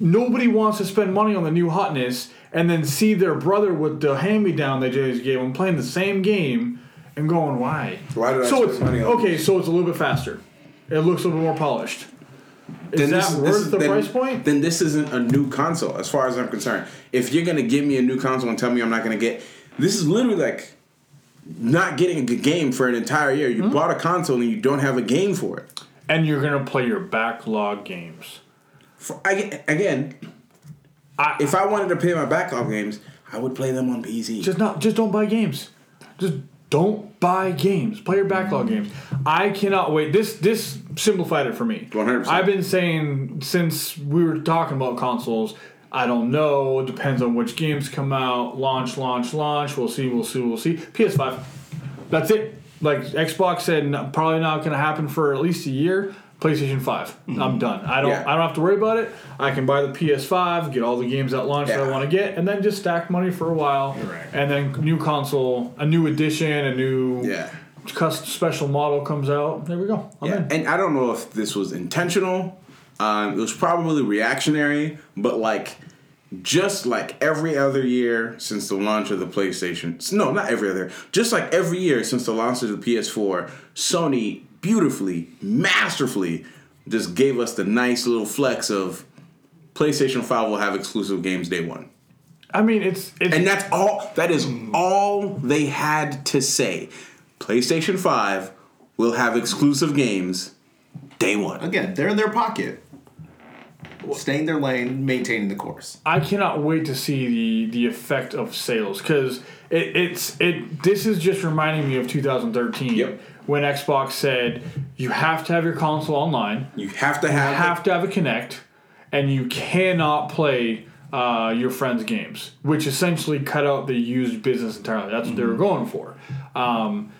S1: Nobody wants to spend money on the new hotness and then see their brother with the hand-me-down they just gave them playing the same game and going, why?
S2: Why did I
S1: so
S2: spend
S1: it's,
S2: money on
S1: Okay, so it's a little bit faster. It looks a little bit more polished. Is
S2: Then
S1: that
S2: this-
S1: worth
S2: this
S1: the
S2: then-
S1: price point?
S2: Then this isn't a new console, as far as I'm concerned. If you're gonna give me a new console and tell me I'm not gonna get, this is literally like not getting a good game for an entire year. You hmm? bought a console and you don't have a game for it.
S1: And you're gonna play your backlog games.
S2: For, I, again,
S1: I,
S2: if I wanted to play my backlog games, I would play them on PC.
S1: Just not. Just don't buy games. Just don't buy games. Play your backlog games. I cannot wait. This this simplified it for me.
S2: 100%.
S1: I've been saying since we were talking about consoles. I don't know. It depends on which games come out. Launch, launch, launch. We'll see. We'll see. We'll see. PS5. That's it. Like Xbox said, probably not going to happen for at least a year. PlayStation 5. I'm done. I don't.
S2: Yeah.
S1: I don't have to worry about it. I can buy the PS5, get all the games at launch that I want to get, and then just stack money for a while.
S3: Right.
S1: And then new console, a new edition, a new
S2: Yeah.
S1: custom special model comes out. There we go. I'm
S2: Yeah,
S1: in.
S2: and I don't know if this was intentional. Um, it was probably reactionary, but like just like every other year since the launch of the PlayStation. No, not every other. Just like every year since the launch of the PS4, Sony beautifully, masterfully just gave us the nice little flex of PlayStation Five will have exclusive games day one.
S1: I mean, it's it's
S2: And that's all. That is mm. all they had to say. PlayStation Five will have exclusive games day one.
S3: Again, they're in their pocket. staying their lane, maintaining the course.
S1: I cannot wait to see the the effect of sales because it, it's it. This is just reminding me of 2013
S2: Yep.
S1: When Xbox said you have to have your console online,
S2: You have to have.
S1: you have to have a Kinect, and you cannot play uh, your friends' games, which essentially cut out the used business entirely. That's what they were going for. Um,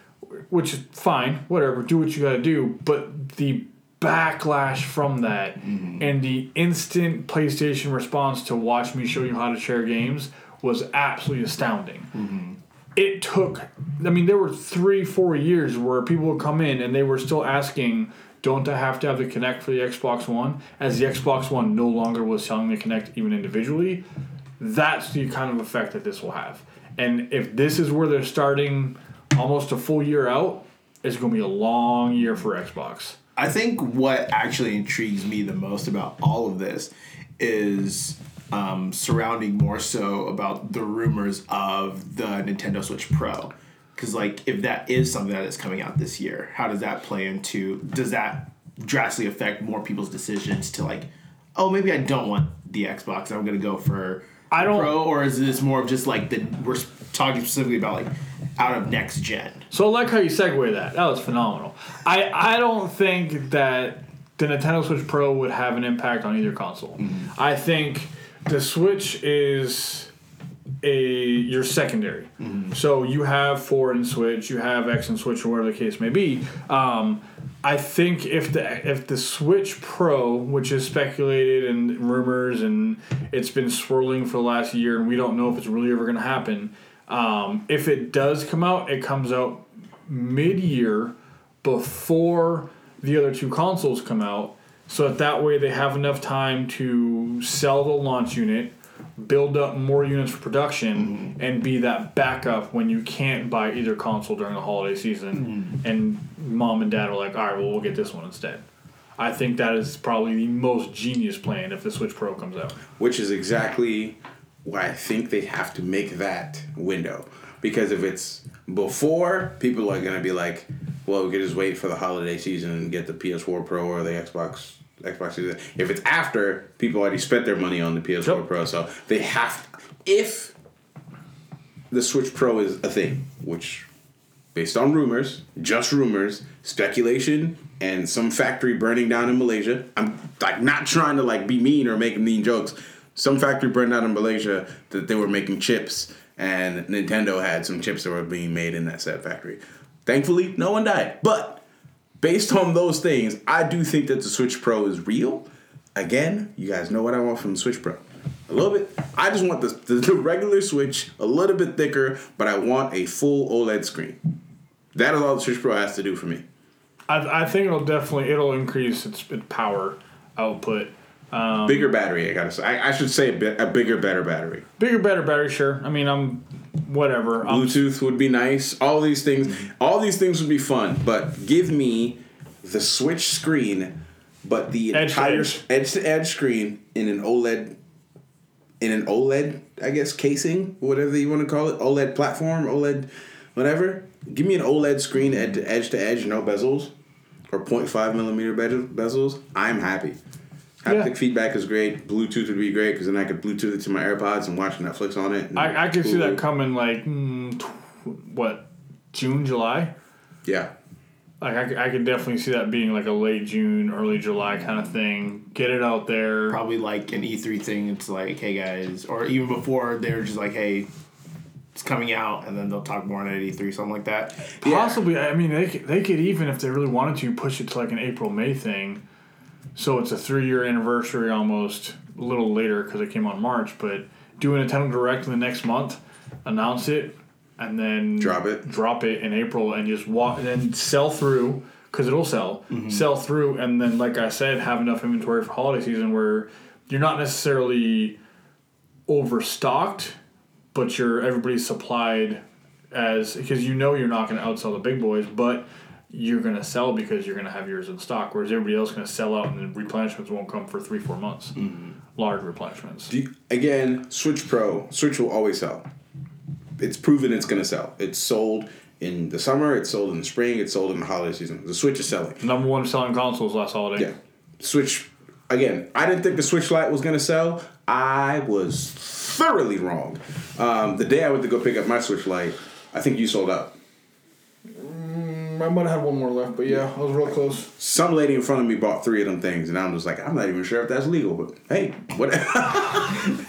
S1: which is fine, whatever. Do what you got to do, but the backlash from that and the instant PlayStation response to watch me show you how to share games was absolutely astounding. It took, I mean, there were three, four years where people would come in and they were still asking, don't I have to have the Kinect for the Xbox One? As the Xbox One no longer was selling the Kinect even individually. That's the kind of effect that this will have. And if this is where they're starting almost a full year out, it's going to be a long year for Xbox.
S3: I think what actually intrigues me the most about all of this is um, surrounding more so about the rumors of the Nintendo Switch Pro. Because, like, if that is something that is coming out this year, how does that play into? Does that drastically affect more people's decisions to, like, oh, maybe I don't want the Xbox, I'm going to go for
S1: I don't-
S3: Pro? Or is this more of just like the, we're talking specifically about, like, out of next gen?
S1: So I like how you segue that. That was phenomenal. I, I don't think that the Nintendo Switch Pro would have an impact on either console. I think the Switch is a your secondary. So you have four and Switch, you have X and Switch, or whatever the case may be. Um, I think if the if the Switch Pro, which is speculated and rumors and it's been swirling for the last year, and we don't know if it's really ever going to happen. Um, if it does come out, it comes out mid year before the other two consoles come out, so that that way they have enough time to sell the launch unit, build up more units for production, mm-hmm. and be that backup when you can't buy either console during the holiday season, mm-hmm. and mom and dad are like, all right, well we'll get this one instead. I think that is probably the most genius plan if the Switch Pro comes out.
S2: which is exactly why I think they have to make that window. Because if it's before, people are going to be like, well, we could just wait for the holiday season and get the PS4 Pro or the Xbox Xbox season. If it's after, people already spent their money on the PS4
S1: Yep.
S2: Pro, so they have if the Switch Pro is a thing, which based on rumors, just rumors, speculation, and some factory burning down in Malaysia. I'm like not trying to like be mean or make mean jokes. Some factory burned down in Malaysia that they were making chips, and Nintendo had some chips that were being made in that said factory. Thankfully, no one died. But based on those things, I do think that the Switch Pro is real. Again, you guys know what I want from the Switch Pro. A little bit. I just want the, the, the regular Switch a little bit thicker, but I want a full OLED screen. That is all the Switch Pro has to do for me.
S1: I, I think it'll definitely it'll increase its, its power output.
S2: Um, bigger battery, I gotta say. I, I should say a, bit, a bigger, better battery.
S1: Bigger, better, battery, Sure. I mean, I'm whatever. I'm,
S2: Bluetooth would be nice. All these things, mm-hmm. all these things would be fun. But give me the Switch screen, but the
S1: Edge
S2: entire
S1: edge.
S2: to edge screen in an OLED, in an OLED, I guess casing, whatever you want to call it, OLED platform, OLED, whatever. Give me an OLED screen edge, to edge no bezels, or 0.5 millimeter bezels. I'm happy. Haptic
S1: Yeah.
S2: feedback is great. Bluetooth would be great because then I could Bluetooth it to my AirPods and watch Netflix on it.
S1: I, I could see that coming like mm, tw- what June, July.
S2: Yeah.
S1: Like I, could- I could definitely see that being like a late June, early July kind of thing. Get it out there.
S3: probably like an E3 thing. It's like, hey guys, or even before they're just like, hey, it's coming out, and then they'll talk more on it at E3, something like that.
S1: Possibly. I mean, they could, they could even if they really wanted to push it to like an April May thing. So it's a three year anniversary almost a little later because it came on March. But do a Nintendo Direct in the next month, announce it, and then
S2: Drop it.
S1: drop it in April, and just walk and then sell through because it'll sell, mm-hmm. sell through, and then like I said, have enough inventory for holiday season where you're not necessarily overstocked, but you're everybody's supplied as because you know you're not going to outsell the big boys, but you're gonna sell because you're gonna have yours in stock, whereas everybody else is gonna sell out and then replenishments won't come for three four months. Large replenishments.
S2: You- again, Switch Pro, Switch will always sell. It's proven it's going to sell. It's sold in the summer, it's sold in the spring, it's sold in the holiday season. The Switch is selling.
S1: Number one selling consoles last holiday.
S2: Yeah. Switch, again, I didn't think the Switch Lite was going to sell. I was thoroughly wrong. Um, the day I went to go pick up my Switch Lite, I think you sold out.
S1: I might have one more left, but yeah, I was real close.
S2: Some lady in front of me bought three of them things, and I'm just like, I'm not even sure if that's legal, but hey, whatever.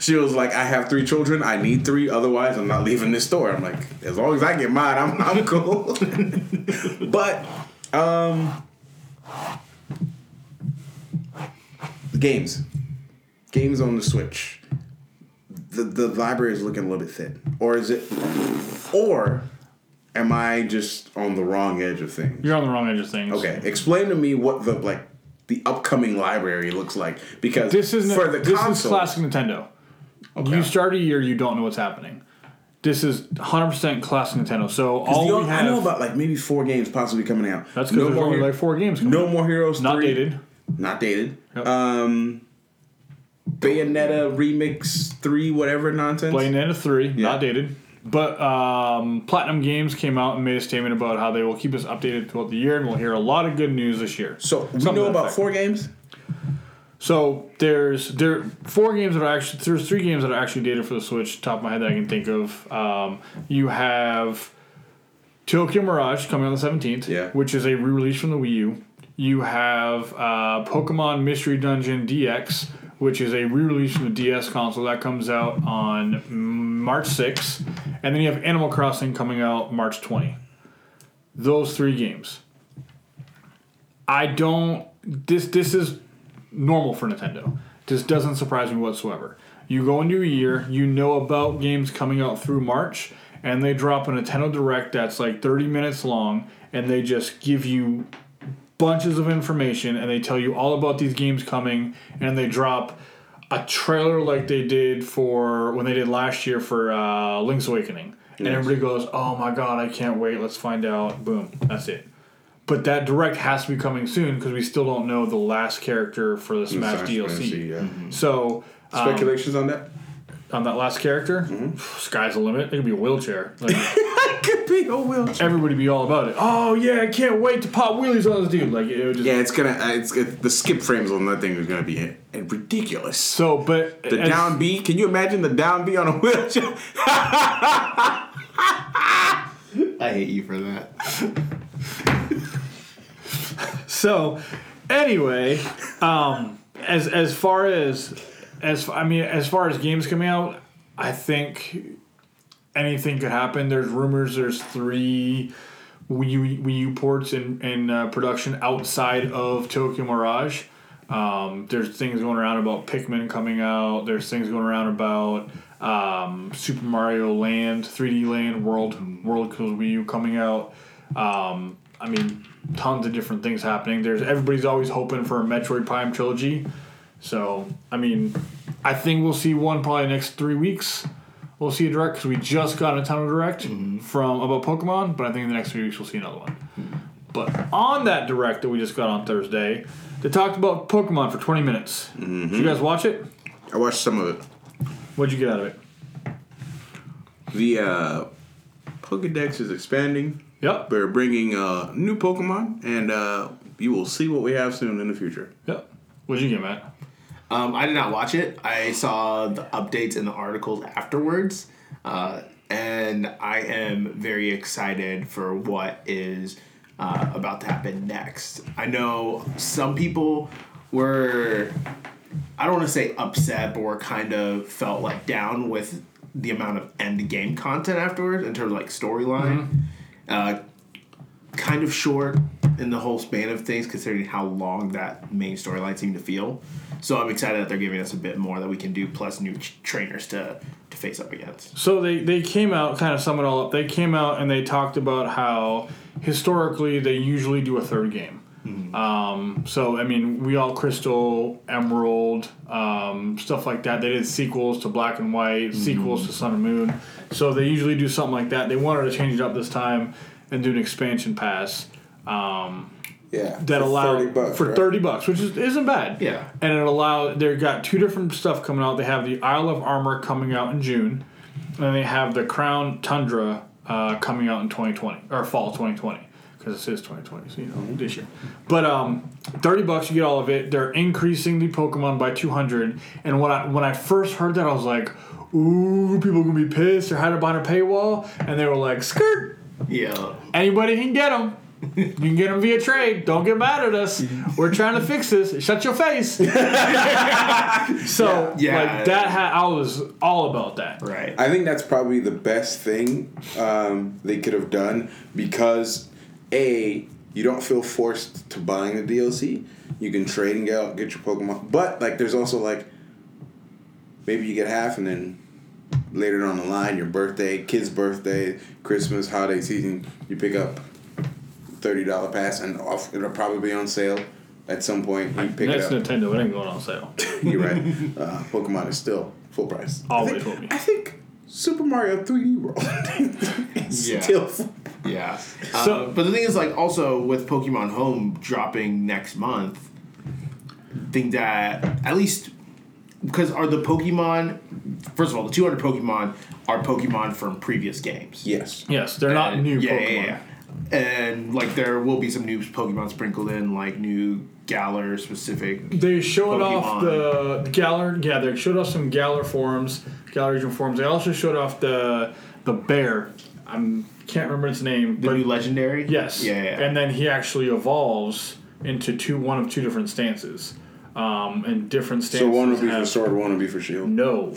S2: she was like, I have three children, I need three, otherwise I'm not leaving this store. I'm like, as long as I get mine, I'm, I'm cool. but, um, games. Games on the Switch. The, the library is looking a little bit thin. Or is it, or am I just on the wrong edge of things?
S1: You're on the wrong edge of things.
S2: Okay, explain to me what the like the upcoming library looks like because
S1: This is
S2: for the
S1: this
S2: console.
S1: is classic Nintendo.
S2: Okay.
S1: You start a year, you don't know what's happening. This is 100% classic Nintendo. So all
S2: the
S1: we
S2: only-
S1: have,
S2: I know about like maybe four games possibly coming out.
S1: that's because there's only
S2: Hero-
S1: like four games. Coming
S2: no
S1: out.
S2: more Heroes.
S1: not
S2: 3,
S1: dated.
S2: Not dated.
S1: Yep.
S2: Um, Bayonetta remix three, whatever nonsense.
S1: Bayonetta 3,
S2: Yeah.
S1: not dated. But um, Platinum Games came out and made a statement about how they will keep us updated throughout the year, and we'll hear a lot of good news this year.
S2: So we know about
S1: effect.
S2: four games.
S1: So there's there four games that are actually there's three games that are actually dated for the Switch. Top of my head that I can think of. Um, you have Tokyo Mirage coming on the seventeenth,
S2: Yeah.
S1: which is a re-release from the Wii U. You have uh, Pokemon Mystery Dungeon DX, which is a re-release from the DS console that comes out on March sixth, and then you have Animal Crossing coming out March twenty. Those three games. I don't. This this is normal for Nintendo. This doesn't surprise me whatsoever. You go into a year, you know about games coming out through March, and they drop a Nintendo Direct that's like 30 minutes long, and they just give you bunches of information, and they tell you all about these games coming, and they drop a trailer like they did for when they did last year for uh, Link's Awakening. And
S2: Yes.
S1: everybody goes, "Oh my god, I can't wait! Let's find out!" Boom, that's it. But that direct has to be coming soon because we still don't know the last character for the Smash
S2: Smash
S1: DLC.
S2: yeah.
S1: So um,
S2: Speculations on that?
S1: On that last character,
S2: Mm-hmm.
S1: sky's the limit. It could be a wheelchair. Like,
S2: Could be a wheelchair.
S1: everybody be all about it. Oh yeah, I can't wait to pop wheelies on this dude. Like it would just
S2: Yeah, it's gonna. Uh, it's it, the skip frames on that thing is gonna be uh, ridiculous.
S1: so. But
S2: The
S1: as-
S2: down B. Can you imagine the down B on a wheelchair?
S3: I hate you for that.
S1: So, anyway, um, as as far as as I mean, as far as games coming out, I think anything could happen. There's rumors. There's three Wii U, Wii U ports in in uh, production outside of Tokyo Mirage. Um, there's things going around about Pikmin coming out. There's things going around about um, Super Mario Land, 3D Land, World World Kills Wii U coming out. Um, I mean, tons of different things happening. There's everybody's always hoping for a Metroid Prime trilogy. So I mean, I think we'll see one probably next three weeks. We'll see a direct because we just got a Nintendo Direct from about Pokemon, but I think in the next three weeks we'll see another one. But on that direct that we just got on Thursday, they talked about Pokemon for 20 minutes. Did you guys watch it?
S2: I watched some of it.
S1: What'd you get out of it?
S2: The uh, Pokedex is expanding.
S1: Yep.
S2: We're bringing uh, new Pokemon, and uh, you will see what we have soon in the future.
S1: Yep. What'd you get, Matt?
S3: Um, I did not watch it. I saw the updates and the articles afterwards, uh, and I am very excited for what is uh, about to happen next. I know some people were, I don't want to say upset, but were kind of felt like down with the amount of end game content afterwards in terms of like storyline. Uh, kind of short in the whole span of things, considering how long that main storyline seemed to feel. So I'm excited that they're giving us a bit more that we can do, plus new ch- trainers to to face up against.
S1: So they, they came out, kind of sum it all up. They came out and they talked about how historically they usually do a third game. Um, so I mean, we all Crystal, Emerald, um, stuff like that. They did sequels to Black and White, sequels to Sun and Moon. So they usually do something like that. They wanted to change it up this time. And do an expansion pass. Um,
S2: Yeah.
S1: that
S2: for
S1: allow
S2: 30 bucks,
S1: for
S2: right?
S1: thirty bucks, which is isn't bad.
S3: Yeah.
S1: and it allow they got two different stuff coming out. They have the Isle of Armor coming out in June, and they have the Crown Tundra uh, coming out in twenty twenty or fall twenty twenty because it is twenty twenty, so you know
S2: Mm-hmm.
S1: this year. But um, thirty bucks you get all of it. They're increasing the Pokemon by two hundred, and when I when I first heard that, I was like, "Ooh, people are gonna be pissed. They're hiding behind a paywall," and they were like, "Skirt."
S3: Yeah.
S1: Anybody can get them. You can get them via trade. Don't get mad at us. We're trying to fix this. Shut your face. so
S3: Yeah.
S1: like that, ha- I was all about that.
S3: Right.
S2: I think that's probably the best thing um, they could have done because a you don't feel forced to buying the DLC. You can trade and get out, get your Pokemon, but like there's also like maybe you get half and then later on the line your birthday, kid's birthday, Christmas, holiday season, you pick up thirty dollar pass and off it'll probably be on sale at some point. You pick
S1: Next
S2: it up.
S1: Nintendo, it ain't going on sale.
S2: You're right. Uh, Pokemon is still full price.
S1: Always
S2: I
S1: will
S2: think. I think Super Mario 3D World is
S3: Yeah.
S2: still full.
S3: Yeah.
S1: So-
S3: uh, but the thing is, like, also with Pokemon Home dropping next month, think that at least because are the Pokemon first of all the 200 Pokemon are Pokemon from previous games.
S2: Yes.
S1: Yes, they're not
S3: And-
S1: new
S3: yeah,
S1: Pokemon.
S3: Yeah, yeah. And like there will be some new Pokemon sprinkled in, like new Galar specific.
S1: They showed off the Galar. Yeah, they showed off some Galar forms, Galar region forms. They also showed off the the bear. I can't remember its name,
S3: The
S1: but
S3: new legendary.
S1: Yes.
S3: Yeah. yeah.
S1: And then he actually evolves into two one of two different stances. Um, and different stances.
S2: So one will be for Sword, one will be for Shield.
S1: No.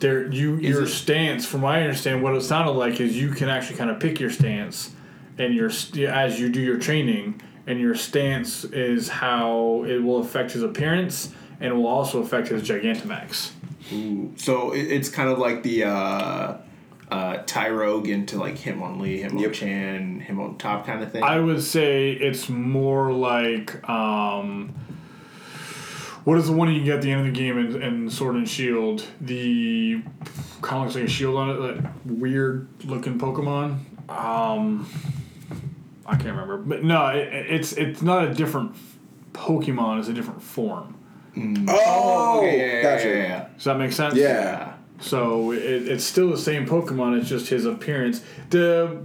S1: There you your
S3: it-
S1: stance, from what I understand, what it sounded like is you can actually kind of pick your stance, and your as you do your training, and your stance is how it will affect his appearance, and will also affect his Gigantamax. Ooh.
S3: So it, it's kind of like the uh, uh, Tyrogue into like him on li him on top kind of thing.
S1: I would say it's more like um, what is the one you can get at the end of the game in, in Sword and Shield? The kind of looks like a shield on it, that weird looking Pokemon. Um, I can't remember, but no, it, it's it's not a different Pokemon; it's a different form.
S2: Oh,
S3: okay, yeah, yeah,
S2: gotcha.
S3: yeah, yeah.
S1: Does that make sense?
S2: Yeah.
S1: So it, it's still the same Pokemon. It's just his appearance. The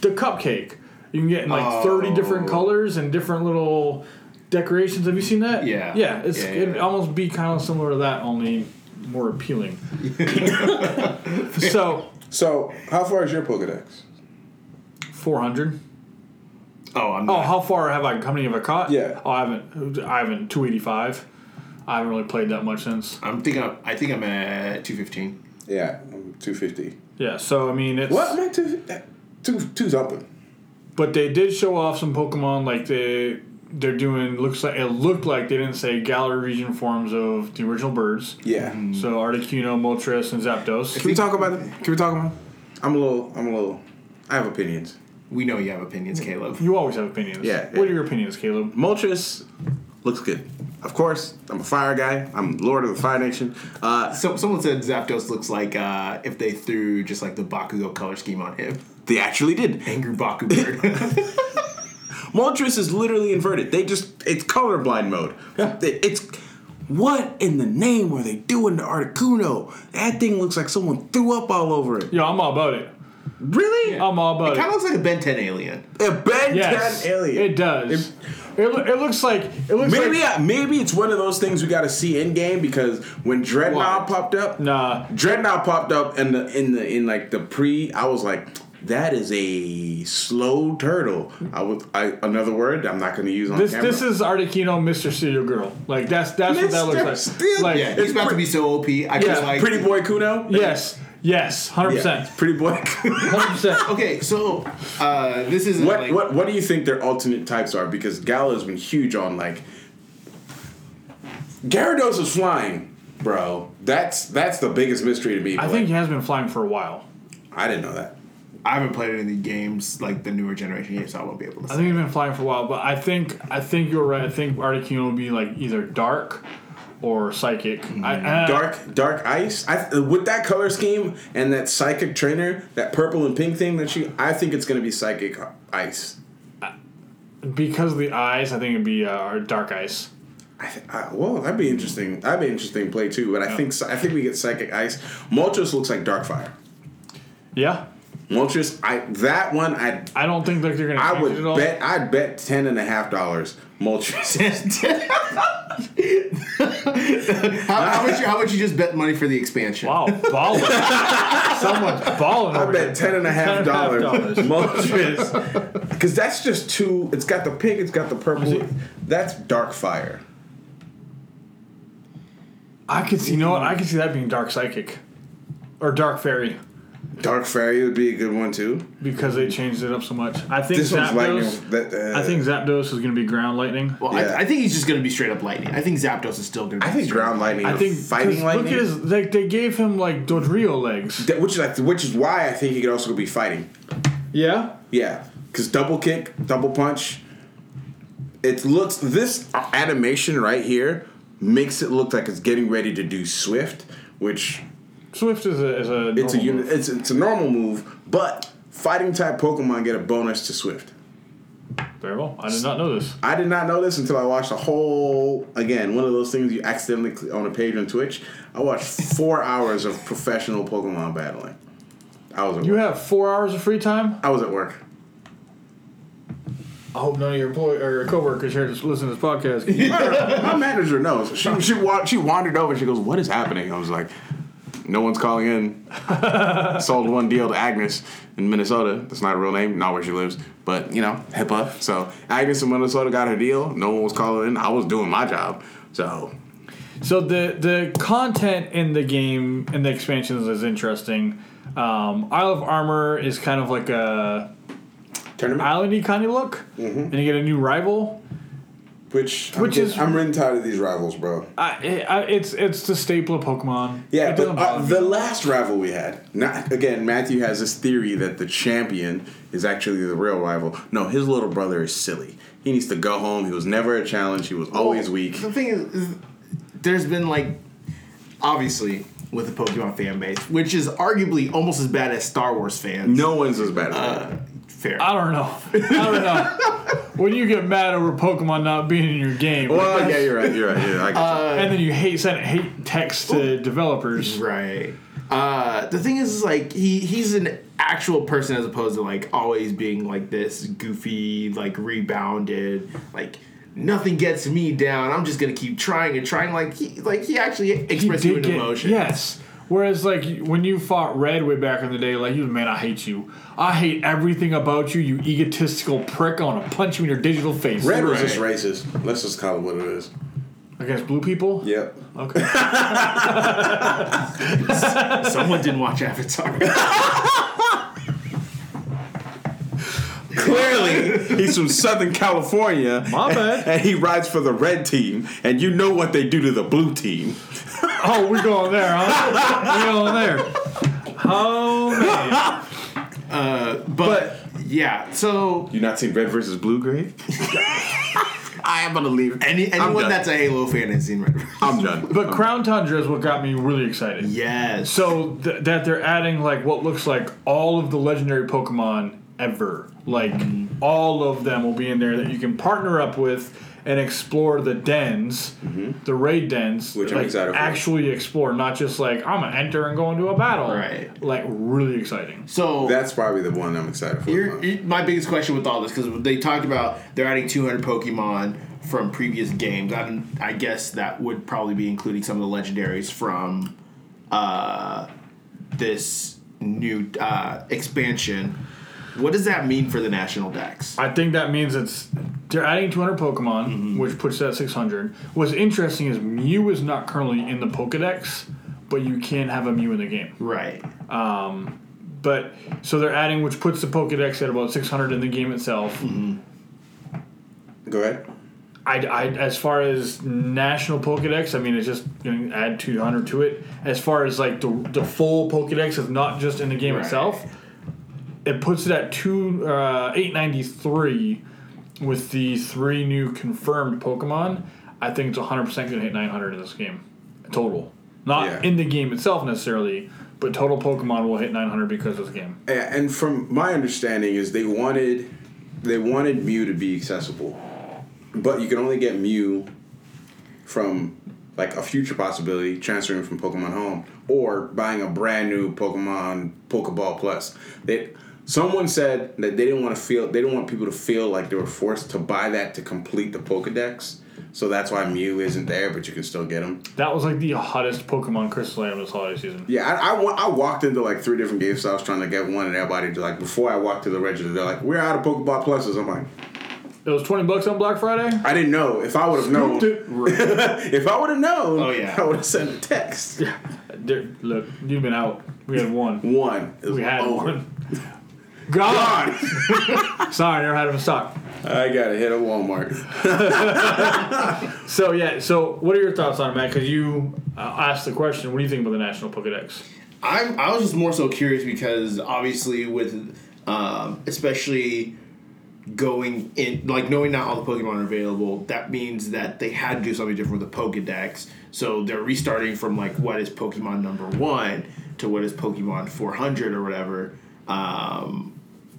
S1: the cupcake you can get in like thirty different
S3: Oh.
S1: colors and different little decorations. Have you seen that?
S3: Yeah.
S1: Yeah. It's
S3: Yeah,
S1: it'd
S3: yeah.
S1: almost be kind of similar to that, only more appealing. so
S2: So how far is your Pokedex?
S1: four hundred.
S3: Oh, I'm
S1: oh,
S3: Not.
S1: Oh, how far have I? How many have I caught?
S2: Yeah.
S1: Oh, I haven't. I haven't. Two eighty five. I haven't really played that much since.
S3: I'm thinking. I'm, I think I'm at 215.
S2: Yeah, I'm 250.
S1: Yeah. So I mean, it's
S2: What? I'm at two, two, two something.
S1: But they did show off some Pokemon like they they're doing looks like it looked like they didn't say Galar region forms of the original birds.
S2: Yeah.
S1: So Articuno, Moltres, and Zapdos.
S2: Can we talk about it? Can we talk about it? I'm a little, I'm a little, I have opinions.
S3: We know you have opinions, Caleb.
S1: You always have opinions.
S2: Yeah,
S1: What
S2: yeah.
S1: are your opinions, Caleb?
S2: Moltres looks good. Of course, I'm a fire guy. I'm Lord of the Fire Nation. Uh,
S3: So someone said Zapdos looks like uh, if they threw just like the Bakugo color scheme on him.
S2: they actually did.
S3: Angry Baku bird.
S2: Moltres is literally inverted. They just it's colorblind mode.
S1: Yeah.
S2: They- It's what in the name were they doing to Articuno? That thing looks like someone threw up all over it.
S1: Yeah, I'm all about it.
S2: Really?
S1: I'm all about
S3: it
S1: it.
S3: kind of looks like a Ben 10 alien.
S2: A Ben
S1: yes,
S2: 10 alien.
S1: It does. It, loo- it looks like it looks
S2: Maybe
S1: like uh,
S2: maybe it's one of those things we got to see in game because when Drednaw
S3: What?
S2: popped up,
S1: nah.
S2: Drednaw popped up in the in the in like the pre. I was like, that is a slow turtle. I was I another word I'm not going to use on
S1: This
S2: camera.
S1: this is Articuno, Mr. Serial Girl. Like that's that's what that looks like.
S2: Steel-
S1: Like
S3: Yeah, he's about to be so OP. I
S1: Yeah,
S3: feel like.
S2: Pretty boy Kuno.
S1: yes, yes, hundred
S2: Yeah,
S1: percent,
S2: Pretty boy.
S1: hundred percent.
S3: Okay, so uh, this is
S2: what
S3: like,
S2: what what do you think their alternate types are? Because Galar has been huge on like. Gyarados is flying, bro. That's that's the biggest mystery to me.
S1: I
S2: but,
S1: think he has been flying for a while.
S2: I didn't know that.
S3: I haven't played any games like the newer generation games, so I won't be able to.
S1: I
S3: Say.
S1: think he's been flying for a while, but I think I think you're right. I think Articuno will be like either dark or psychic. I, I,
S2: Dark Dark Ice. I with that color scheme and that psychic trainer, that purple and pink thing that she. I think it's gonna be Psychic Ice.
S1: because of the eyes, I think it'd be uh, dark ice.
S2: I, th- I, well, that'd be interesting. That'd be interesting play too. But I think I think we get Psychic Ice. Moltres looks like dark fire.
S1: Yeah,
S2: Moltres, I that one I
S1: I don't think that they're gonna.
S2: I would
S1: it at all.
S2: bet I'd bet ten and a half dollars Moltres.
S3: How, how much? How much you just bet money for the expansion?
S1: Wow, balling! Someone's balling.
S2: I
S1: over
S2: bet
S1: here.
S2: ten and a half
S1: $10 and a
S2: Moltres. Because that's just too. It's got the pink. It's got the purple. That's dark fire.
S1: I could see. You know what? I could see that being dark psychic, or dark fairy,
S2: Dark Fairy would be a good one too.
S1: because they changed it up so much. I think
S2: This one's lightning.
S1: Zapdos.
S2: That, uh,
S1: I think Zapdos is gonna be ground lightning.
S3: Well,
S2: Yeah.
S3: I, I think he's just going to be straight up lightning. I think Zapdos is still going to. be.
S2: I think ground lightning.
S1: I think
S2: fighting lightning.
S1: Look at his like they gave him like Dodrio legs.
S2: That- which is like, which is why I think he could also be fighting.
S1: Yeah.
S2: Yeah, because double kick, double punch. It looks this animation right here makes it look like it's getting ready to do Swift, which
S1: Swift is a is a
S2: it's a
S1: normal move.
S2: It's it's a normal move, but fighting type Pokemon get a bonus to Swift.
S1: Very well. I did not know this.
S2: I did not know this until I watched a whole again one of those things you accidentally click on a page on Twitch. I watched four hours of professional Pokemon battling. I was at
S1: You
S2: work.
S1: have four hours of free time.
S2: I was at work.
S1: I hope none of your employ or your coworkers here just listen to this podcast.
S2: My manager knows. She she wa- she wandered over. She goes, "What is happening?" I was like, "No one's calling in." Sold one deal to Agnes in Minnesota. That's not a real name, not where she lives, but you know HIPAA. So Agnes in Minnesota got her deal. No one was calling in. I was doing my job. So
S1: So the the content in the game and the expansions is interesting. Um, Isle of Armor is kind of like a
S2: tournament,
S1: islandy kind of look, and you get a new rival.
S2: Which
S1: which
S2: I'm,
S1: is-
S2: I'm really tired of these rivals, bro.
S1: I, I, it's it's the staple of Pokemon.
S2: Yeah, but uh, the last rival we had, not again. Matthew has this theory that the champion is actually the real rival. No, his little brother is silly. He needs to go home. He was never a challenge. He was always
S3: Well,
S2: weak.
S3: The thing is, is, there's been like, obviously, with the Pokemon fan base, which is arguably almost as bad as Star Wars fans.
S2: No one's as bad as
S3: Uh,
S2: that.
S3: Fair.
S1: I don't know. I don't know. when you get mad over Pokemon not being in your game,
S2: Well, yeah, you're right. You're right. Yeah, I get you.
S1: and then you hate send hate text to developers.
S3: Right. Uh, the thing is, is like he he's an actual person as opposed to like always being like this goofy, like rebounded, like nothing gets me down. I'm just gonna keep trying and trying. Like he like he actually expressed human emotion.
S1: Yes. Whereas, like when you fought Red way back in the day, like you, man, I hate you. I hate everything about you, you egotistical prick. I want to punch you in your digital face.
S2: Red was just racist. Let's just call it what it is.
S1: against blue people.
S2: Yep.
S1: Okay.
S3: Someone didn't watch Avatar.
S2: Clearly, he's from Southern California.
S1: My bad.
S2: And he rides for the red team, and you know what they do to the blue team.
S1: Oh, we're going there, huh? we're going there. Oh man.
S3: Uh, but yeah, so
S2: You not seen Red versus Blue Grade? I am gonna leave.
S3: any anyone that's a Halo fan has seen Red.
S2: I'm done.
S1: But Crown Tundra is what got me really excited.
S3: yes.
S1: So th- that they're adding like what looks like all of the legendary Pokemon ever. Like mm-hmm. all of them will be in there that you can partner up with and explore the dens, the raid dens,
S2: Mm-hmm. Which I'm
S1: like,
S2: excited for.
S1: Actually explore, not just like I'm gonna enter and go into a battle.
S3: Right.
S1: Like really exciting.
S3: so
S2: That's probably the one I'm excited for.
S3: Your, your- my biggest question with all this because they talked about they're adding 200 Pokemon from previous games. I, I guess that would probably be including some of the legendaries from uh, this new uh, expansion. What does that mean for the national dex?
S1: I think that means it's they're adding 200 Pokemon,
S2: Mm-hmm.
S1: which puts that 600. What's interesting is Mew is not currently in the Pokedex, but you can have a Mew in the game.
S3: Right.
S1: But so they're adding, which puts the Pokedex at about 600 in the game itself.
S2: Go ahead.
S1: I, I, as far as national Pokedex, I mean, it's just going to add 200 to it. As far as like the, the full Pokedex is not just in the game
S3: Right.
S1: itself, it puts it at two uh, 893 with the three new confirmed Pokemon. I think it's 100 percent going to hit 900 in this game, total. Not
S2: Yeah.
S1: in the game itself necessarily, but total Pokemon will hit 900 because of this game.
S2: Yeah, and from my understanding is they wanted they wanted Mew to be accessible, but you can only get Mew from like a future possibility transferring from Pokemon Home or buying a brand new Pokemon Pokeball Plus. They someone said that they didn't want to feel they didn't want people to feel like they were forced to buy that to complete the Pokedex. So that's why Mew isn't there, but you can still get them.
S1: That was like the hottest Pokemon Crystal Item this holiday season.
S2: Yeah, I, I, I walked into like three different GameStops trying to get one, and everybody just like before I walked to the register, they're like, "We're out of Pokeball pluses." I'm like,
S1: It was 20 bucks on Black Friday.
S2: I didn't know. If I would have known, if I would have known,
S3: Oh, yeah.
S2: I would have sent a text.
S1: There- Look, you've been out. We had one.
S2: One, it was
S1: We had
S2: over.
S1: one. Gone.
S2: God,
S1: Sorry, never had him in stock.
S2: I gotta hit a Walmart.
S1: So yeah, so what are your thoughts on it, Matt? Because you uh, asked the question. What do you think about the National Pokedex?
S3: I'm, I was just more so curious because obviously with um, especially going in like knowing not all the Pokemon are available, that means that they had to do something different with the Pokedex. So they're restarting from like what is Pokemon number one to what is Pokemon 400 or whatever, um,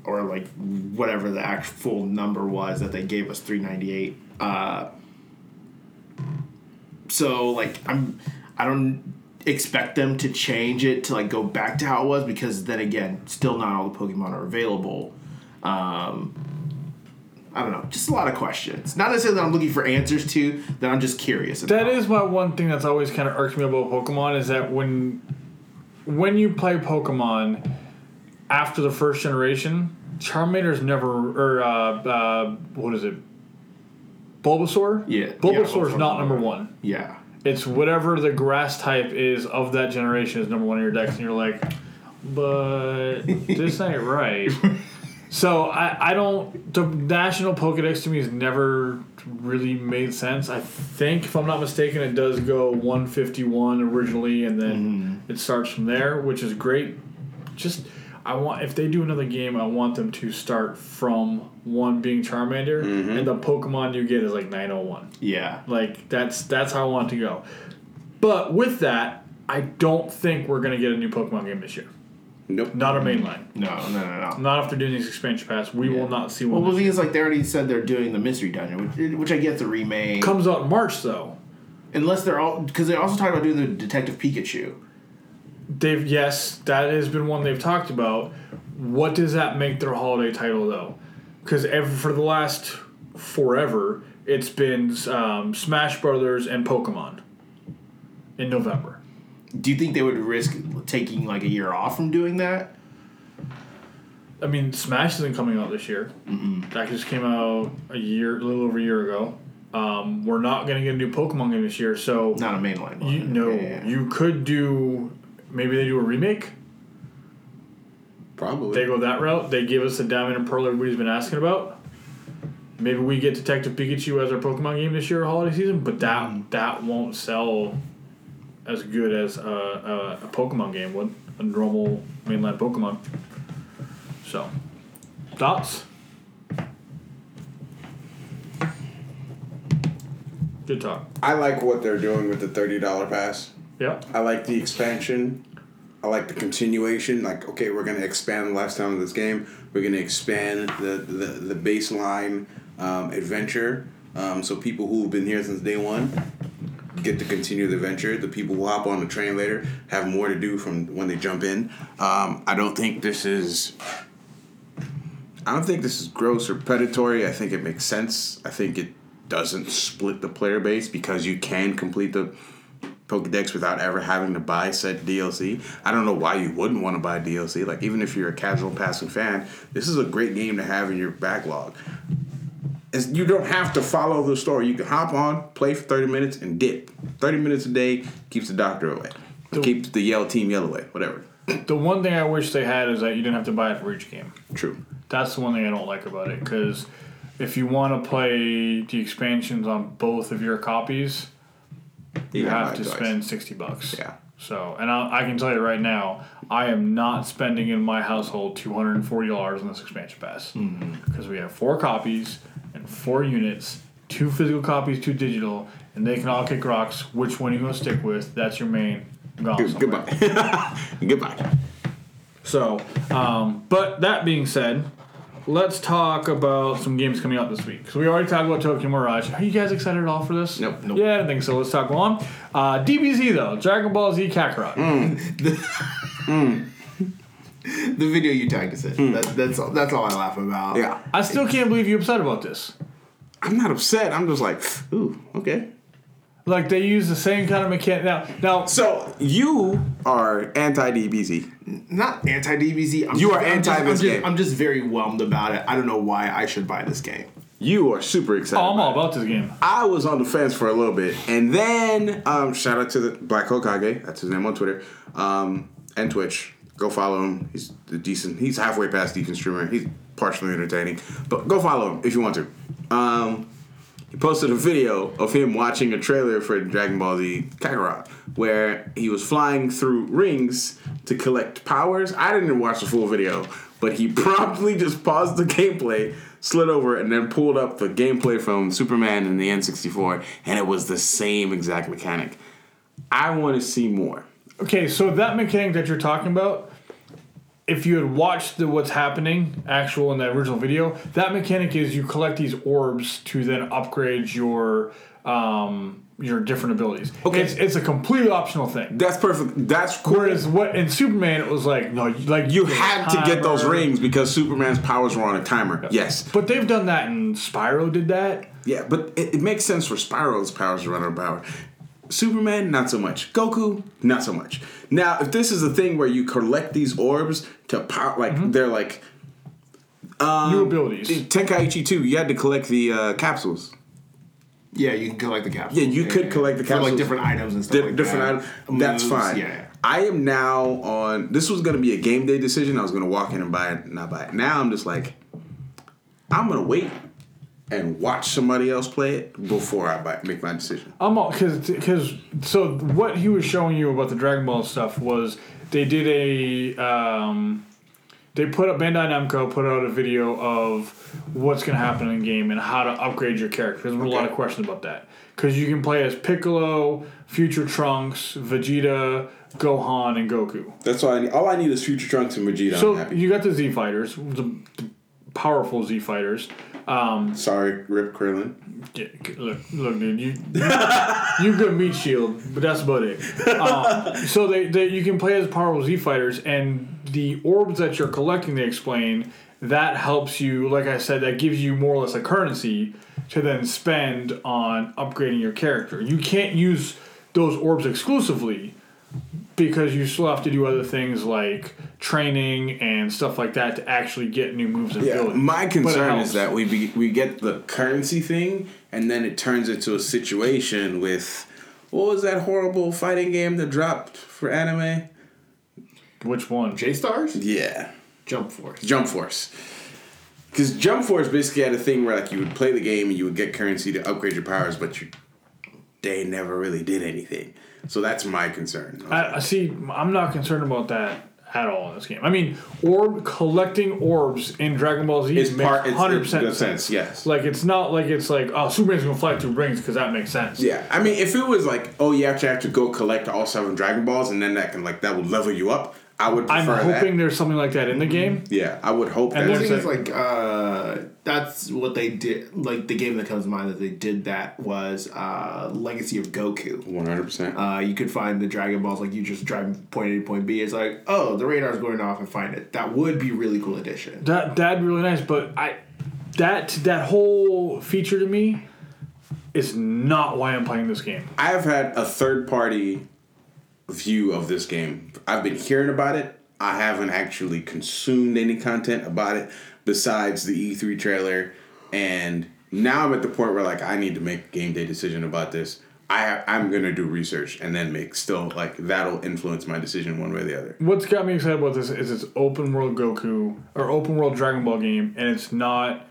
S3: or like whatever the actual number was that they gave us 398. Uh, so like I'm I don't expect them to change it to like go back to how it was because then again, still not all the Pokemon are available. Um, I don't know, just a lot of questions. Not necessarily that I'm looking for answers to, that I'm just curious. About.
S1: That is my one thing that's always kind of irks me about Pokemon is that when when you play Pokemon after the first generation, Charmander's never or uh, uh, what is it? Bulbasaur.
S3: Yeah.
S1: Bulbasaur's
S3: Yeah,
S1: not number one.
S3: Yeah.
S1: It's whatever the grass type is of that generation is number one in your dex, and you're like, but this ain't right. So I, I don't the national Pokedex to me has never really made sense. I think if I'm not mistaken, it does go 151 originally, and then it starts from there, which is great. Just I want if they do another game, I want them to start from one being Charmander, mm-hmm. and the Pokemon you get is like 901.
S3: Yeah.
S1: Like that's that's how I want to go. But with that, I don't think we're gonna get a new Pokemon game this year.
S2: Nope.
S1: Not a mainline.
S3: No, no, no, no.
S1: Not after doing these expansion pass. We will not see
S3: Well,
S1: one.
S3: the
S1: this
S3: thing is, like, they already said they're doing the Mystery Dungeon, which, which I get the remake.
S1: Comes out in March though.
S3: Unless they're all. Because they also talked about doing the Detective Pikachu.
S1: They've yes, that has been one they've talked about. What does that make their holiday title though? Because for the last forever, it's been um, Smash Brothers and Pokemon in November.
S3: Do you think they would risk taking, like, a year off from doing that?
S1: I mean, Smash isn't coming out this year. Mm-hmm. That just came out a year, a little over a year ago. Um, we're not going to get a new Pokemon game this year, so
S3: Not a mainline
S1: you no,
S3: yeah.
S1: you could do maybe they do a remake.
S2: Probably.
S1: They go that route. They give us the Diamond and Pearl everybody's been asking about. Maybe we get Detective Pikachu as our Pokemon game this year, holiday season, but that hmm. that won't sell as good as a, a, a Pokemon game would, a normal mainline Pokemon. So, thoughts? Good talk.
S2: I like what they're doing with the thirty dollar pass.
S1: Yeah.
S2: I like the expansion. I like the continuation. Like, okay, we're gonna expand the lifestyle of this game. We're gonna expand the the, the baseline um, adventure. Um, so people who have been here since day one get to continue the adventure. The people who hop on the train later have more to do from when they jump in. Um, I don't think this is. I don't think this is gross or predatory. I think it makes sense. I think it doesn't split the player base because you can complete the Pokedex without ever having to buy said DLC. I don't know why you wouldn't want to buy DLC. Like even if you're a casual passing fan, this is a great game to have in your backlog. It's, you don't have to follow the story. You can hop on, play for 30 minutes, and dip. 30 minutes a day keeps the doctor away. keeps the yell team yellow away. Whatever.
S1: The one thing I wish they had is that you didn't have to buy it for each game.
S2: True.
S1: That's the one thing I don't like about it because if you want to play the expansions on both of your copies, you, have to
S2: twice.
S1: spend sixty bucks.
S2: Yeah.
S1: So, and I, I can tell you right now, I am not spending in my household two hundred and forty dollars on this expansion pass because we have four copies and four units, two physical copies, two digital, and they can all kick rocks. Which one you gonna stick with? That's your main.
S2: Good-. Goodbye. Goodbye.
S1: So, um, but that being said, let's talk about some games coming out this week. So we already talked about Tokyo Mirage. Are you guys excited at all for this?
S2: Nope. Nope.
S1: Yeah, I don't think so. Let's talk on. Uh, DBZ though, Dragon Ball Z Kakarot. Hmm. Hmm.
S3: The video you tagged us in. Hmm. That, that's all, that's all I laugh about.
S2: Yeah.
S1: I still can't believe you're upset about this.
S2: I'm not upset. I'm just like, ooh, okay.
S1: Like they use the same kind of mechanic now. Now,
S2: So you are anti DBZ.
S3: Not anti DBZ. I'm
S2: You
S3: just-
S2: are
S3: I'm just-
S2: anti
S3: I'm
S2: this
S3: just,
S2: game.
S3: I'm just very whelmed about it. I don't know why I should buy this game.
S2: You are super excited.
S1: oh, I'm all
S2: about
S1: about this game.
S2: I was on the fence for a little bit, and then um, shout out to the Black Hokage. That's his name on Twitter um, and Twitch. Go follow him. He's a decent. He's halfway past decent streamer. He's partially entertaining, but go follow him if you want to. Um, he posted a video of him watching a trailer for Dragon Ball Z Kakarot, where he was flying through rings to collect powers. I didn't watch the full video, but he promptly just paused the gameplay, slid over, and then pulled up the gameplay from Superman and the N64, and it was the same exact mechanic. I want to see more.
S1: Okay, so that mechanic that you're talking about, if you had watched the what's happening actual in the original video, that mechanic is you collect these orbs to then upgrade your um your different abilities.
S2: Okay.
S1: it's, it's a completely optional thing.
S2: That's perfect. That's cool.
S1: Whereas what in Superman it was like no, you- like
S2: you had to get those rings because Superman's powers were on a timer. Yes.
S1: But they've done that in Spyro. Did that?
S2: Yeah, but it, it makes sense for Spyro's powers to run out of power. Superman, not so much. Goku, not so much. Now, if this is a thing where you collect these orbs to power, like mm-hmm. they're like um,
S1: New abilities.
S2: Eh, Tenkaichi 2, you had to collect the uh, capsules.
S3: Yeah, you can collect the capsules.
S2: Yeah, you could collect the capsules.
S3: For like different items and stuff
S2: Di-
S3: like
S2: different
S3: that.
S2: item. That's
S3: Moves,
S2: fine.
S3: Yeah, yeah.
S2: I am now on. This was going to be a game day decision. I was going to walk in and buy it, not buy it. Now I'm just like, I'm going to wait and watch somebody else play it before I buy, make my decision.
S1: I'm all because because so what he was showing you about the Dragon Ball stuff was they did a um, they put up Bandai Namco put out a video of what's going to happen in the game and how to upgrade your character. There's been a lot of questions about that because you can play as Piccolo, Future Trunks, Vegeta, Gohan, and Goku.
S2: That's all I need. All I need is Future Trunks and Vegeta.
S1: So you got the Z fighters, the, the powerful Z fighters.
S2: Sorry, Rip Krillin.
S1: Yeah, look, look, dude, you you good meat shield, but that's about it. Um, so they, they you can play as powerful Z fighters, and the orbs that you're collecting, they explain that helps you. Like I said, that gives you more or less a currency to then spend on upgrading your character. You can't use those orbs exclusively because you still have to do other things like training and stuff like that to actually get new moves and
S2: Yeah,
S1: abilities.
S2: my concern is that we be, we get the currency thing, and then it turns into a situation with what was that horrible fighting game that dropped for anime?
S1: which one?
S3: J Stars?
S2: Yeah,
S3: Jump Force.
S2: Jump Force. Because Jump Force basically had a thing where like you would play the game and you would get currency to upgrade your powers, but you they never really did anything. So that's my concern.
S1: I, I see. I'm not concerned about that at all in this game. I mean, orb collecting orbs in Dragon Ball Z
S2: is
S1: makes
S2: part-
S1: hundred percent sense.
S2: sense, yes.
S1: Like it's not like it's like oh Superman's gonna fly through rings because that makes sense.
S2: Yeah, I mean, if it was like, oh, you actually have to go collect all seven Dragon Balls, and then that can like that would level you up. I would
S1: I'm hoping
S2: that.
S1: there's something like that in the game.
S2: Yeah, I would hope
S1: And
S2: that.
S3: The
S1: there's
S3: thing is, like, uh, that's what they did. Like, the game that comes to mind that they did that was uh, Legacy of Goku.
S2: One hundred percent.
S3: Uh, you could find the Dragon Balls, like, you just drive point A to point B. It's like, oh, the radar's going off and find it. That would be really cool addition.
S1: That that'd be really nice, but I that that whole feature to me is not why I'm playing this game.
S2: I have had a third party view of this game. I've been hearing about it. I haven't actually consumed any content about it besides the E3 trailer. And now I'm at the point where like I need to make a game day decision about this. I have I'm gonna do research and then make still like that'll influence my decision one way or the other.
S1: What's got me excited about this is it's open world Goku or open world Dragon Ball game, and it's not.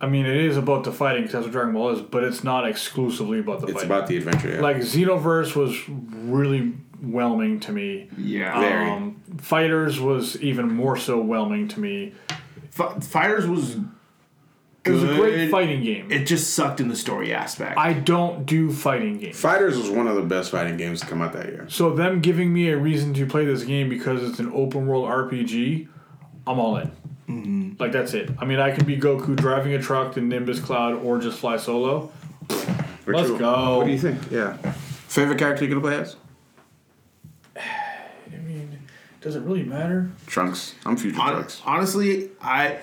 S1: I mean, it is about the fighting because that's what Dragon Ball is, but it's not exclusively about the
S2: It's
S1: fighting.
S2: about the adventure. Yeah.
S1: like Xenoverse was really whelming to me.
S3: Yeah.
S2: Very.
S1: Um, FighterZ was even more so whelming to me.
S3: F- FighterZ was
S1: It was a great fighting game.
S3: It just sucked in the story aspect.
S1: I don't do fighting games.
S2: FighterZ was one of the best fighting games to come out that year.
S1: So them giving me a reason to play this game because it's an open world RPG, I'm all in.
S3: Mm-hmm.
S1: Like that's it. I mean, I can be Goku driving a truck to Nimbus Cloud or just fly solo. Let's go.
S2: What do you think? Yeah. Favorite character you gonna play as?
S1: I mean, does it really matter?
S2: Trunks. I'm future
S3: Hon-
S2: Trunks.
S3: honestly, I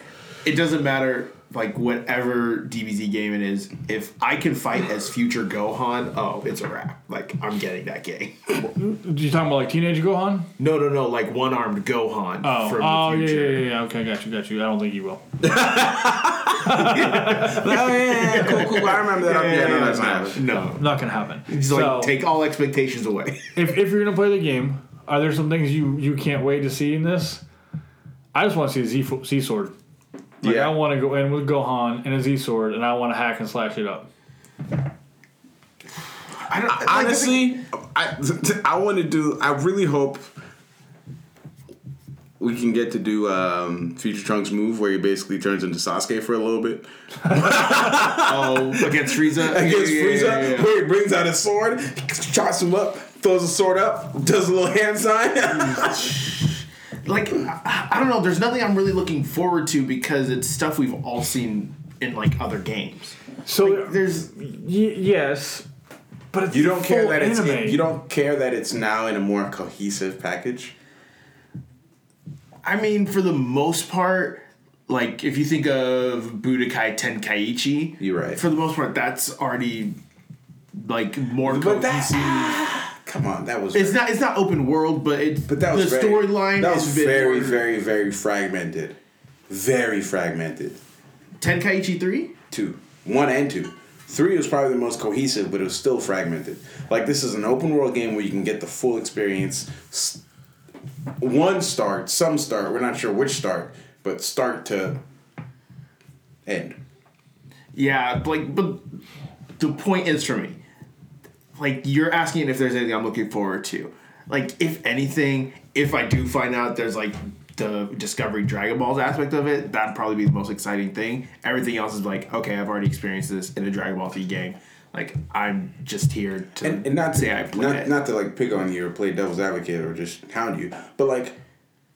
S3: it doesn't matter like whatever DBZ game it is. If I can fight as future Gohan, oh, it's a wrap. Like I'm getting that game.
S1: You talking about like Teenage Gohan?
S3: No, no, no, like one armed Gohan
S1: Oh,
S3: from
S1: oh
S3: the
S1: yeah,
S3: future.
S1: yeah, yeah, yeah. Okay, got you, got you. I don't think you will.
S2: oh yeah, yeah, cool, cool. I remember that. Yeah, no, that's not.
S3: No.
S1: Not gonna happen.
S3: He's
S1: so,
S3: like take all expectations away.
S1: if, if you're gonna play the game, are there some things you you can't wait to see in this? I just want to see a Z fo- Z sword. Like
S2: Yeah.
S1: I want to go in with Gohan and a Z sword, and I want to hack and slash it up.
S3: I don't like,
S2: Honestly, I I want to do. I really hope we can get to do um, Future Trunks move where he basically turns into Sasuke for a little bit
S3: oh against Frieza.
S2: against
S3: Yeah, yeah,
S2: Frieza,
S3: yeah, yeah.
S2: where he brings out his sword, chops him up, throws a sword up, does a little hand sign.
S3: like I, I don't know there's nothing i'm really looking forward to because it's stuff we've all seen in like other games
S1: So
S3: there's
S1: y- yes, but it's
S2: you don't care
S1: full
S2: that it's
S1: anime.
S2: you don't care that it's now in a more cohesive package.
S3: i mean for the most part like if you think of budokai tenkaichi
S2: You're right.
S3: for the most part that's already like more
S2: But that-
S3: cohesive
S2: Come on, that was.
S3: it's not it's not open world but it's
S2: But that was
S3: the storyline
S2: That was
S3: is
S2: very, very, very fragmented. Very fragmented.
S3: tenkaichi 3
S2: Two, one and two. Three was probably the most cohesive, but it was still fragmented. Like this is an open world game where you can get the full experience. One start, some start. We're not sure which start, but start to end.
S3: Yeah, like, but the point is for me, like, you're asking if there's anything I'm looking forward to. Like, if anything, if I do find out there's like the Discovery Dragon Balls aspect of it, that'd probably be the most exciting thing. Everything else is like, okay, I've already experienced this in a Dragon Ball Z game. Like, I'm just here to
S2: And, and not to,
S3: say I played
S2: not, not to like pick on you or play devil's advocate or just hound you, but like,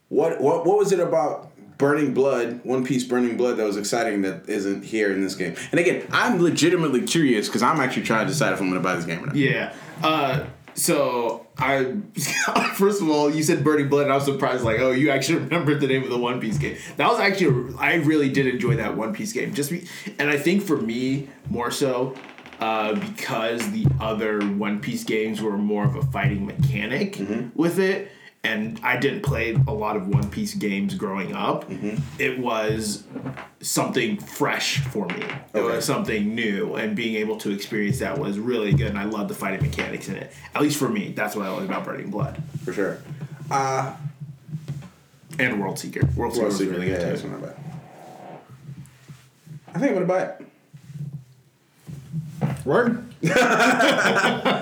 S2: what what what was it about Burning Blood, One Piece Burning Blood that was exciting that isn't here in this game? And again, I'm legitimately curious because I'm actually trying to decide if I'm going to buy this game or not.
S3: Yeah. Uh, so I first of all, you said Burning Blood, and I was surprised. Like, oh, you actually remembered the name of the One Piece game. That was actually I really did enjoy that One Piece game. Just be, and I think for me more so. Uh, because the other One Piece games were more of a fighting mechanic with it, and I didn't play a lot of One Piece games growing up. It was something fresh for me. It
S2: Okay.
S3: was something new, and being able to experience that was really good. And I love the fighting mechanics in it. At least for me, that's what I like about Burning Blood
S2: For sure. Uh,
S3: and World Seeker. World Seeker
S2: World
S3: was
S2: Secret,
S3: really
S2: yeah,
S3: good
S2: that's
S3: too.
S2: I think I'm going to buy it.
S1: Word.
S2: I'm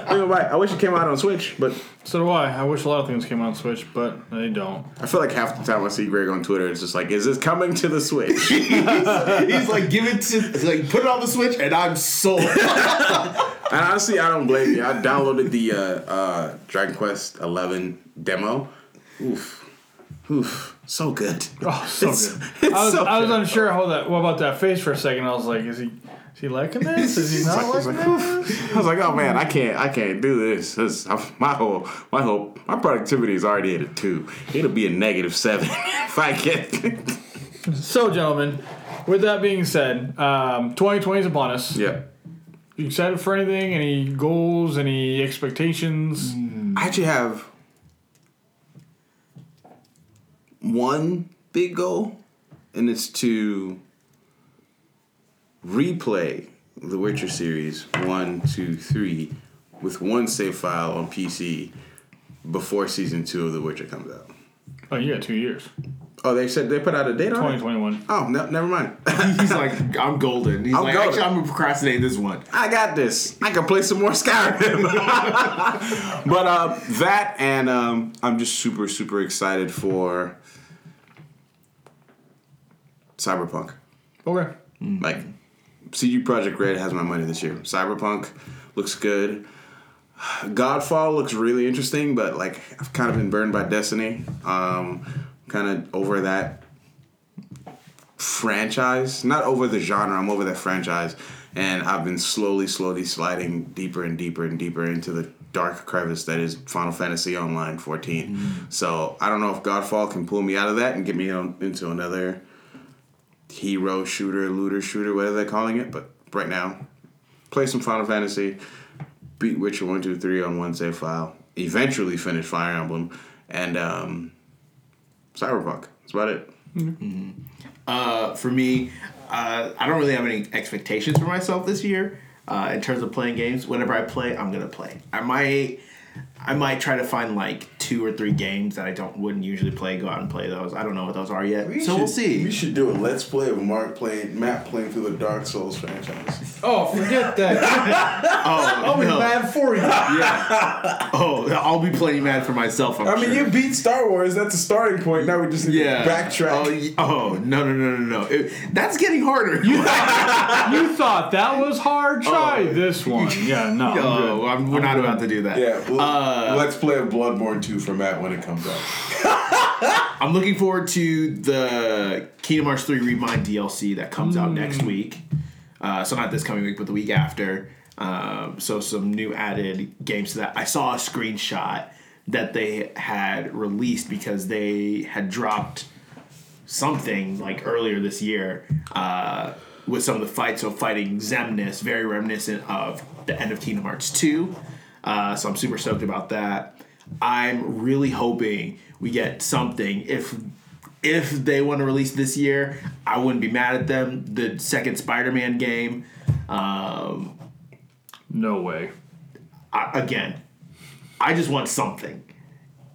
S2: gonna buy it. I wish it came out on Switch, but
S1: So do I. I wish a lot of things came out on Switch, but they don't.
S2: I feel like half the time I see Greg on Twitter, it's just like, is this coming to the Switch?
S3: He's like, give it to, he's like, put it on the Switch, and I'm sold.
S2: And honestly, I don't blame you. I downloaded the uh, uh, Dragon Quest Eleven demo. Oof, oof, so good.
S1: Oh, so
S2: It's-
S1: good.
S2: it's
S1: I was,
S2: so
S1: I was
S2: good.
S1: unsure how that. What about that face for a second? I was like, is he is he liking this? Is he not liking this?
S2: I was like, oh man, I can't, I can't do this. This- my whole, my whole, my productivity is already at a two. It'll be a negative seven if I get.
S1: So, gentlemen, with that being said, um, 2020 is upon us.
S2: yeah,
S1: You excited for anything? Any goals? Any expectations?
S2: I actually have one big goal, and it's to replay the Witcher series one, two, three with one save file on PC before season two of The Witcher comes out.
S1: Oh, you got two years.
S2: Oh, they said they put out a date on it.
S1: 2021.
S2: Oh, no, never mind.
S3: He's like, I'm golden. He's
S2: I'm
S3: like,
S2: golden.
S3: actually, I'm gonna procrastinate this one.
S2: I got this. I can play some more Skyrim. but uh, that and um, I'm just super super excited for Cyberpunk.
S1: Okay.
S2: Like CD Projekt Red has my money this year. Cyberpunk looks good. Godfall looks really interesting, but like I've kind of been burned by Destiny. Um, kind of over that franchise. Not over the genre. I'm over that franchise, and I've been slowly, slowly sliding deeper and deeper and deeper into the dark crevice that is Final Fantasy Online 14. So I don't know if Godfall can pull me out of that and get me on, into another hero shooter, looter shooter, whatever they're calling it. But right now, play some Final Fantasy, beat Witcher 1, 2, 3 on one save file, eventually finish Fire Emblem, and um, Cyberpunk. That's about it.
S3: Uh, for me, uh, I don't really have any expectations for myself this year uh, in terms of playing games. Whenever I play, I'm gonna play. I might, I might try to find like two or three games that I don't wouldn't usually play. Go out and play those. I don't know what those are yet, so we'll see.
S2: We should do a let's play of Mark playing Matt playing through the Dark Souls franchise.
S1: Oh, forget that.
S3: oh,
S1: I'll be
S3: no.
S1: mad for you.
S3: Yeah. Oh, I'll be playing mad for myself. I'm
S2: I mean,
S3: sure.
S2: you beat Star Wars. That's a starting point. Now we just need
S3: yeah.
S2: to backtrack.
S3: Oh, oh, no, no, no, no, no. It- that's getting harder.
S1: You thought that was hard? Try
S3: Oh.
S1: this one. Yeah, no. I'm
S3: no,
S1: good.
S3: I'm, we're not about to do that.
S2: yeah, well,
S3: Uh,
S2: let's play a Bloodborne 2 for Matt when it comes out.
S3: I'm looking forward to the Kingdom Hearts 3 Re Mind DLC that comes out next
S1: Mm.
S3: week. Uh, so not this coming week, but the week after. Um, so some new added games to that. I saw a screenshot that they had released because they had dropped something like earlier this year uh, with some of the fights. So fighting Xemnas, very reminiscent of the end of Kingdom Hearts 2. Uh, so I'm super stoked about that. I'm really hoping we get something. If if they want to release this year, I wouldn't be mad at them. The second Spider-Man game, um,
S1: No way.
S3: I, again, I just want something.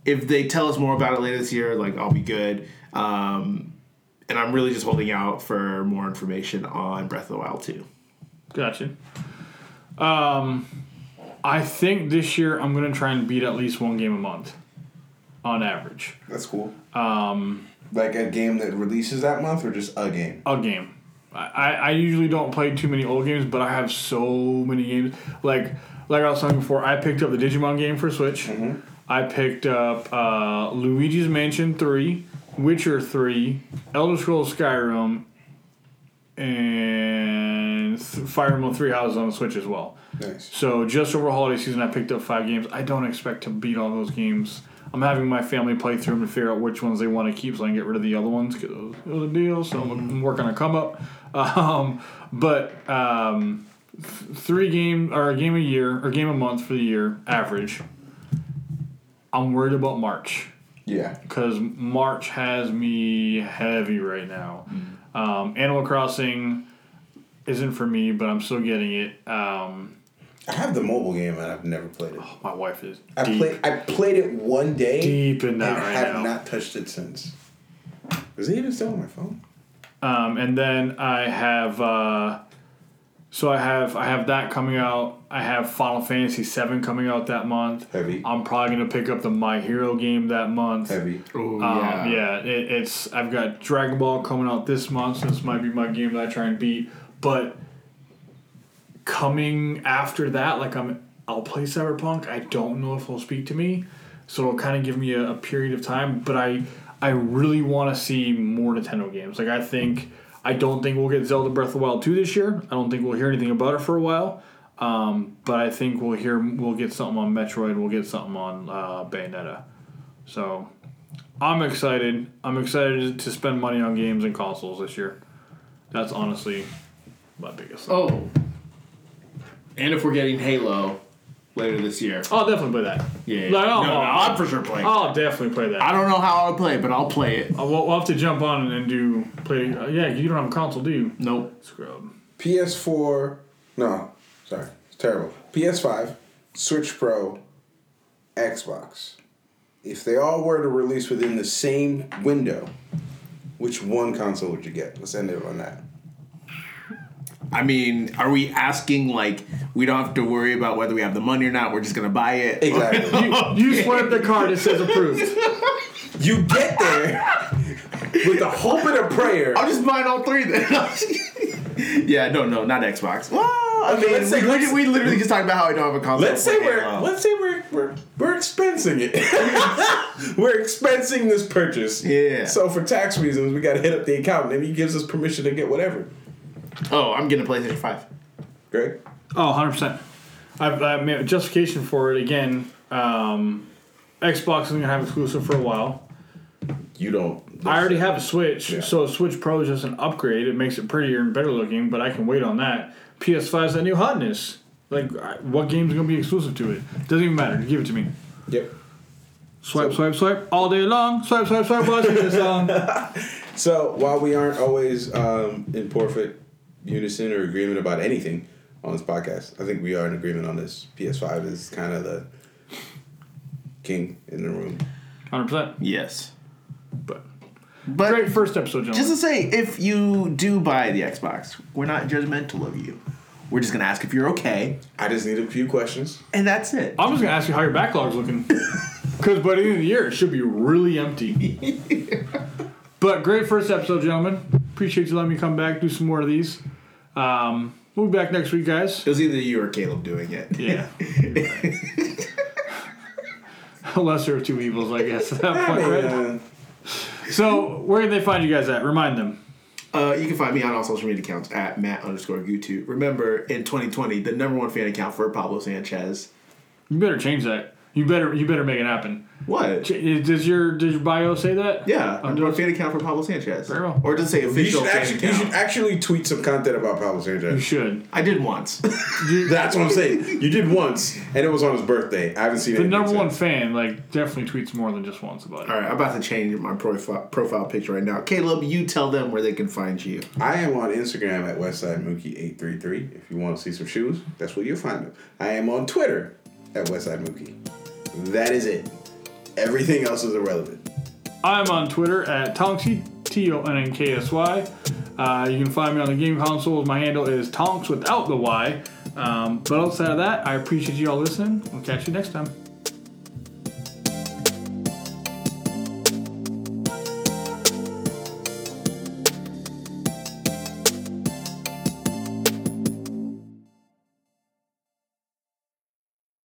S3: If they tell us more about it later this year, like I'll be good. Um, and I'm really just holding out for more information on Breath of the Wild 2.
S1: Gotcha. Um, I think this year I'm gonna try and beat at least one game a month, on average.
S2: That's cool. Um, like a game that releases that month, or just a game?
S1: A game. I, I usually don't play too many old games, but I have so many games. Like like I was saying before, I picked up the Digimon game for Switch. I picked up uh, Luigi's Mansion Three, Witcher Three, Elder Scrolls Skyrim, and Fire Emblem Three Houses on the Switch as well.
S2: Nice.
S1: So just over holiday season, I picked up five games. I don't expect to beat all those games. I'm having my family play through them to figure out which ones they want to keep, so I can get rid of the other ones because it was a deal. So I'm, I'm working on a come up. Um, but um, th- three game or a game a year or game a month for the year average. I'm worried about March
S2: Yeah.
S1: because March has me heavy right now. Um, Animal Crossing isn't for me, but I'm still getting it. Um,
S2: I have the mobile game and I've never played it.
S1: my wife is
S2: I
S1: deep,
S2: played. I played it one day.
S1: deep in that
S2: and
S1: right
S2: have
S1: now.
S2: not touched it since. Is it even still on my phone?
S1: Um, and then I have uh, so I have I have that coming out. I have Final Fantasy VII coming out that month.
S2: Heavy.
S1: I'm probably gonna pick up the My Hero game that month.
S2: Heavy.
S3: Oh,
S1: Um, yeah, it, it's I've got Dragon Ball coming out this month, so this might be my game that I try and beat. But coming after that, like I'm, I'll play Cyberpunk. I don't know if it'll speak to me, so it'll kind of give me a, a period of time. But I, I really want to see more Nintendo games. Like I think, I don't think we'll get Zelda Breath of the Wild two this year. I don't think we'll hear anything about it for a while. Um, but I think we'll hear, we'll get something on Metroid. We'll get something on uh, Bayonetta. So I'm excited. I'm excited to spend money on games and consoles this year. That's honestly my biggest. Thing.
S3: Oh. And if we're getting Halo later this year.
S1: I'll definitely play that.
S3: Yeah.
S1: Like, oh,
S3: no, no,
S1: oh,
S3: I'm for sure playing.
S1: I'll definitely play that.
S3: I don't know how I'll play, it, but I'll play it.
S1: Uh, we'll, we'll have to jump on and do play. Uh, yeah, you don't have a console, do you?
S3: Nope.
S1: Scrub.
S2: PS4. No, sorry, it's terrible. PS5, Switch Pro, Xbox. If they all were to release within the same window, which one console would you get? Let's end it on that.
S3: I mean, are we asking like we don't have to worry about whether we have the money or not? We're just gonna buy it.
S2: Exactly.
S1: You swipe the card. It says approved.
S2: you get there with the hope and a prayer.
S3: I'm just buying all three then. yeah, no, no, not Xbox. Well, I
S2: Okay,
S3: mean,
S2: let's say-
S3: we,
S2: let's-
S3: we literally just talked about how I don't have a console.
S2: Let's say we're
S3: Halo. Oh.
S2: let's say we're we're we're expensing it. we're expensing this purchase.
S3: Yeah.
S2: So for tax reasons, we got to hit up the accountant, and he gives us permission to get whatever.
S3: Oh, I'm getting a PlayStation Five.
S2: Greg.
S1: Oh, 100%. I've, I made justification for it again. Um, Xbox is going to have exclusive for a while.
S2: You don't.
S1: I already have a Switch,
S2: Yeah.
S1: so a Switch Pro is just an upgrade. It makes it prettier and better looking, but I can wait on that. PS5 is that new hotness. Like, what game's going to be exclusive to it? Doesn't even matter. Give it to me.
S2: Yep.
S1: Swipe, swipe, swipe all day long. Swipe, swipe, swipe while I sing this song.
S2: So while we aren't always um, in perfect unison or agreement about anything on this podcast, I think we are in agreement on this. PS5 is kind of the king in the room.
S1: 100%.
S3: Yes,
S1: But
S3: but
S1: great first episode, gentlemen.
S3: just to say, if you do buy the Xbox, we're not judgmental of you. We're just gonna ask if you're okay,
S2: I just need a few questions.
S3: and that's it.
S1: I'm just gonna ask you how your backlog's looking. Because by the end of the year, it should be really empty. but great first episode, gentlemen. Appreciate you letting me come back, do some more of these. Um, we'll be back next week, guys.
S3: It was either you or Caleb doing it.
S1: Yeah. Lesser of two evils, I guess, at that point, right?
S2: uh,
S1: So, where can they find you guys at? Remind them.
S3: Uh, you can find me on all social media accounts at Matt underscore Gutu. Remember, in 2020, the number one fan account for Pablo Sanchez.
S1: You better change that. You better you better make it happen.
S3: What?
S1: Ch- eh, Does your does your bio say that?
S3: Yeah, I'm one
S1: does-
S3: fan account for Pablo Sanchez.
S1: Very well.
S3: Or does it say
S2: you
S3: official
S2: should
S3: fan
S2: actually you
S3: account?
S2: should actually tweet some content about Pablo Sanchez.
S1: You should.
S3: I did once.
S2: That's what I'm saying. You did once, and it was on his birthday. I haven't seen
S1: it.
S2: The
S1: number one
S2: since.
S1: fan like definitely tweets more than just once about it.
S3: All right, I'm about to change my profile profile picture right now. Caleb, you tell them where they can find you.
S2: I am on Instagram at Westside Mookie eight three three. If you want to see some shoes, that's where you'll find them. I am on Twitter at Westside Mookie. That is it. Everything else is irrelevant.
S1: I'm on Twitter at Tonksy, T O N N K S Y. Uh, you can find me on the game consoles. My handle is Tonks without the Y. Um, but outside of that, I appreciate you all listening. We'll catch you next time.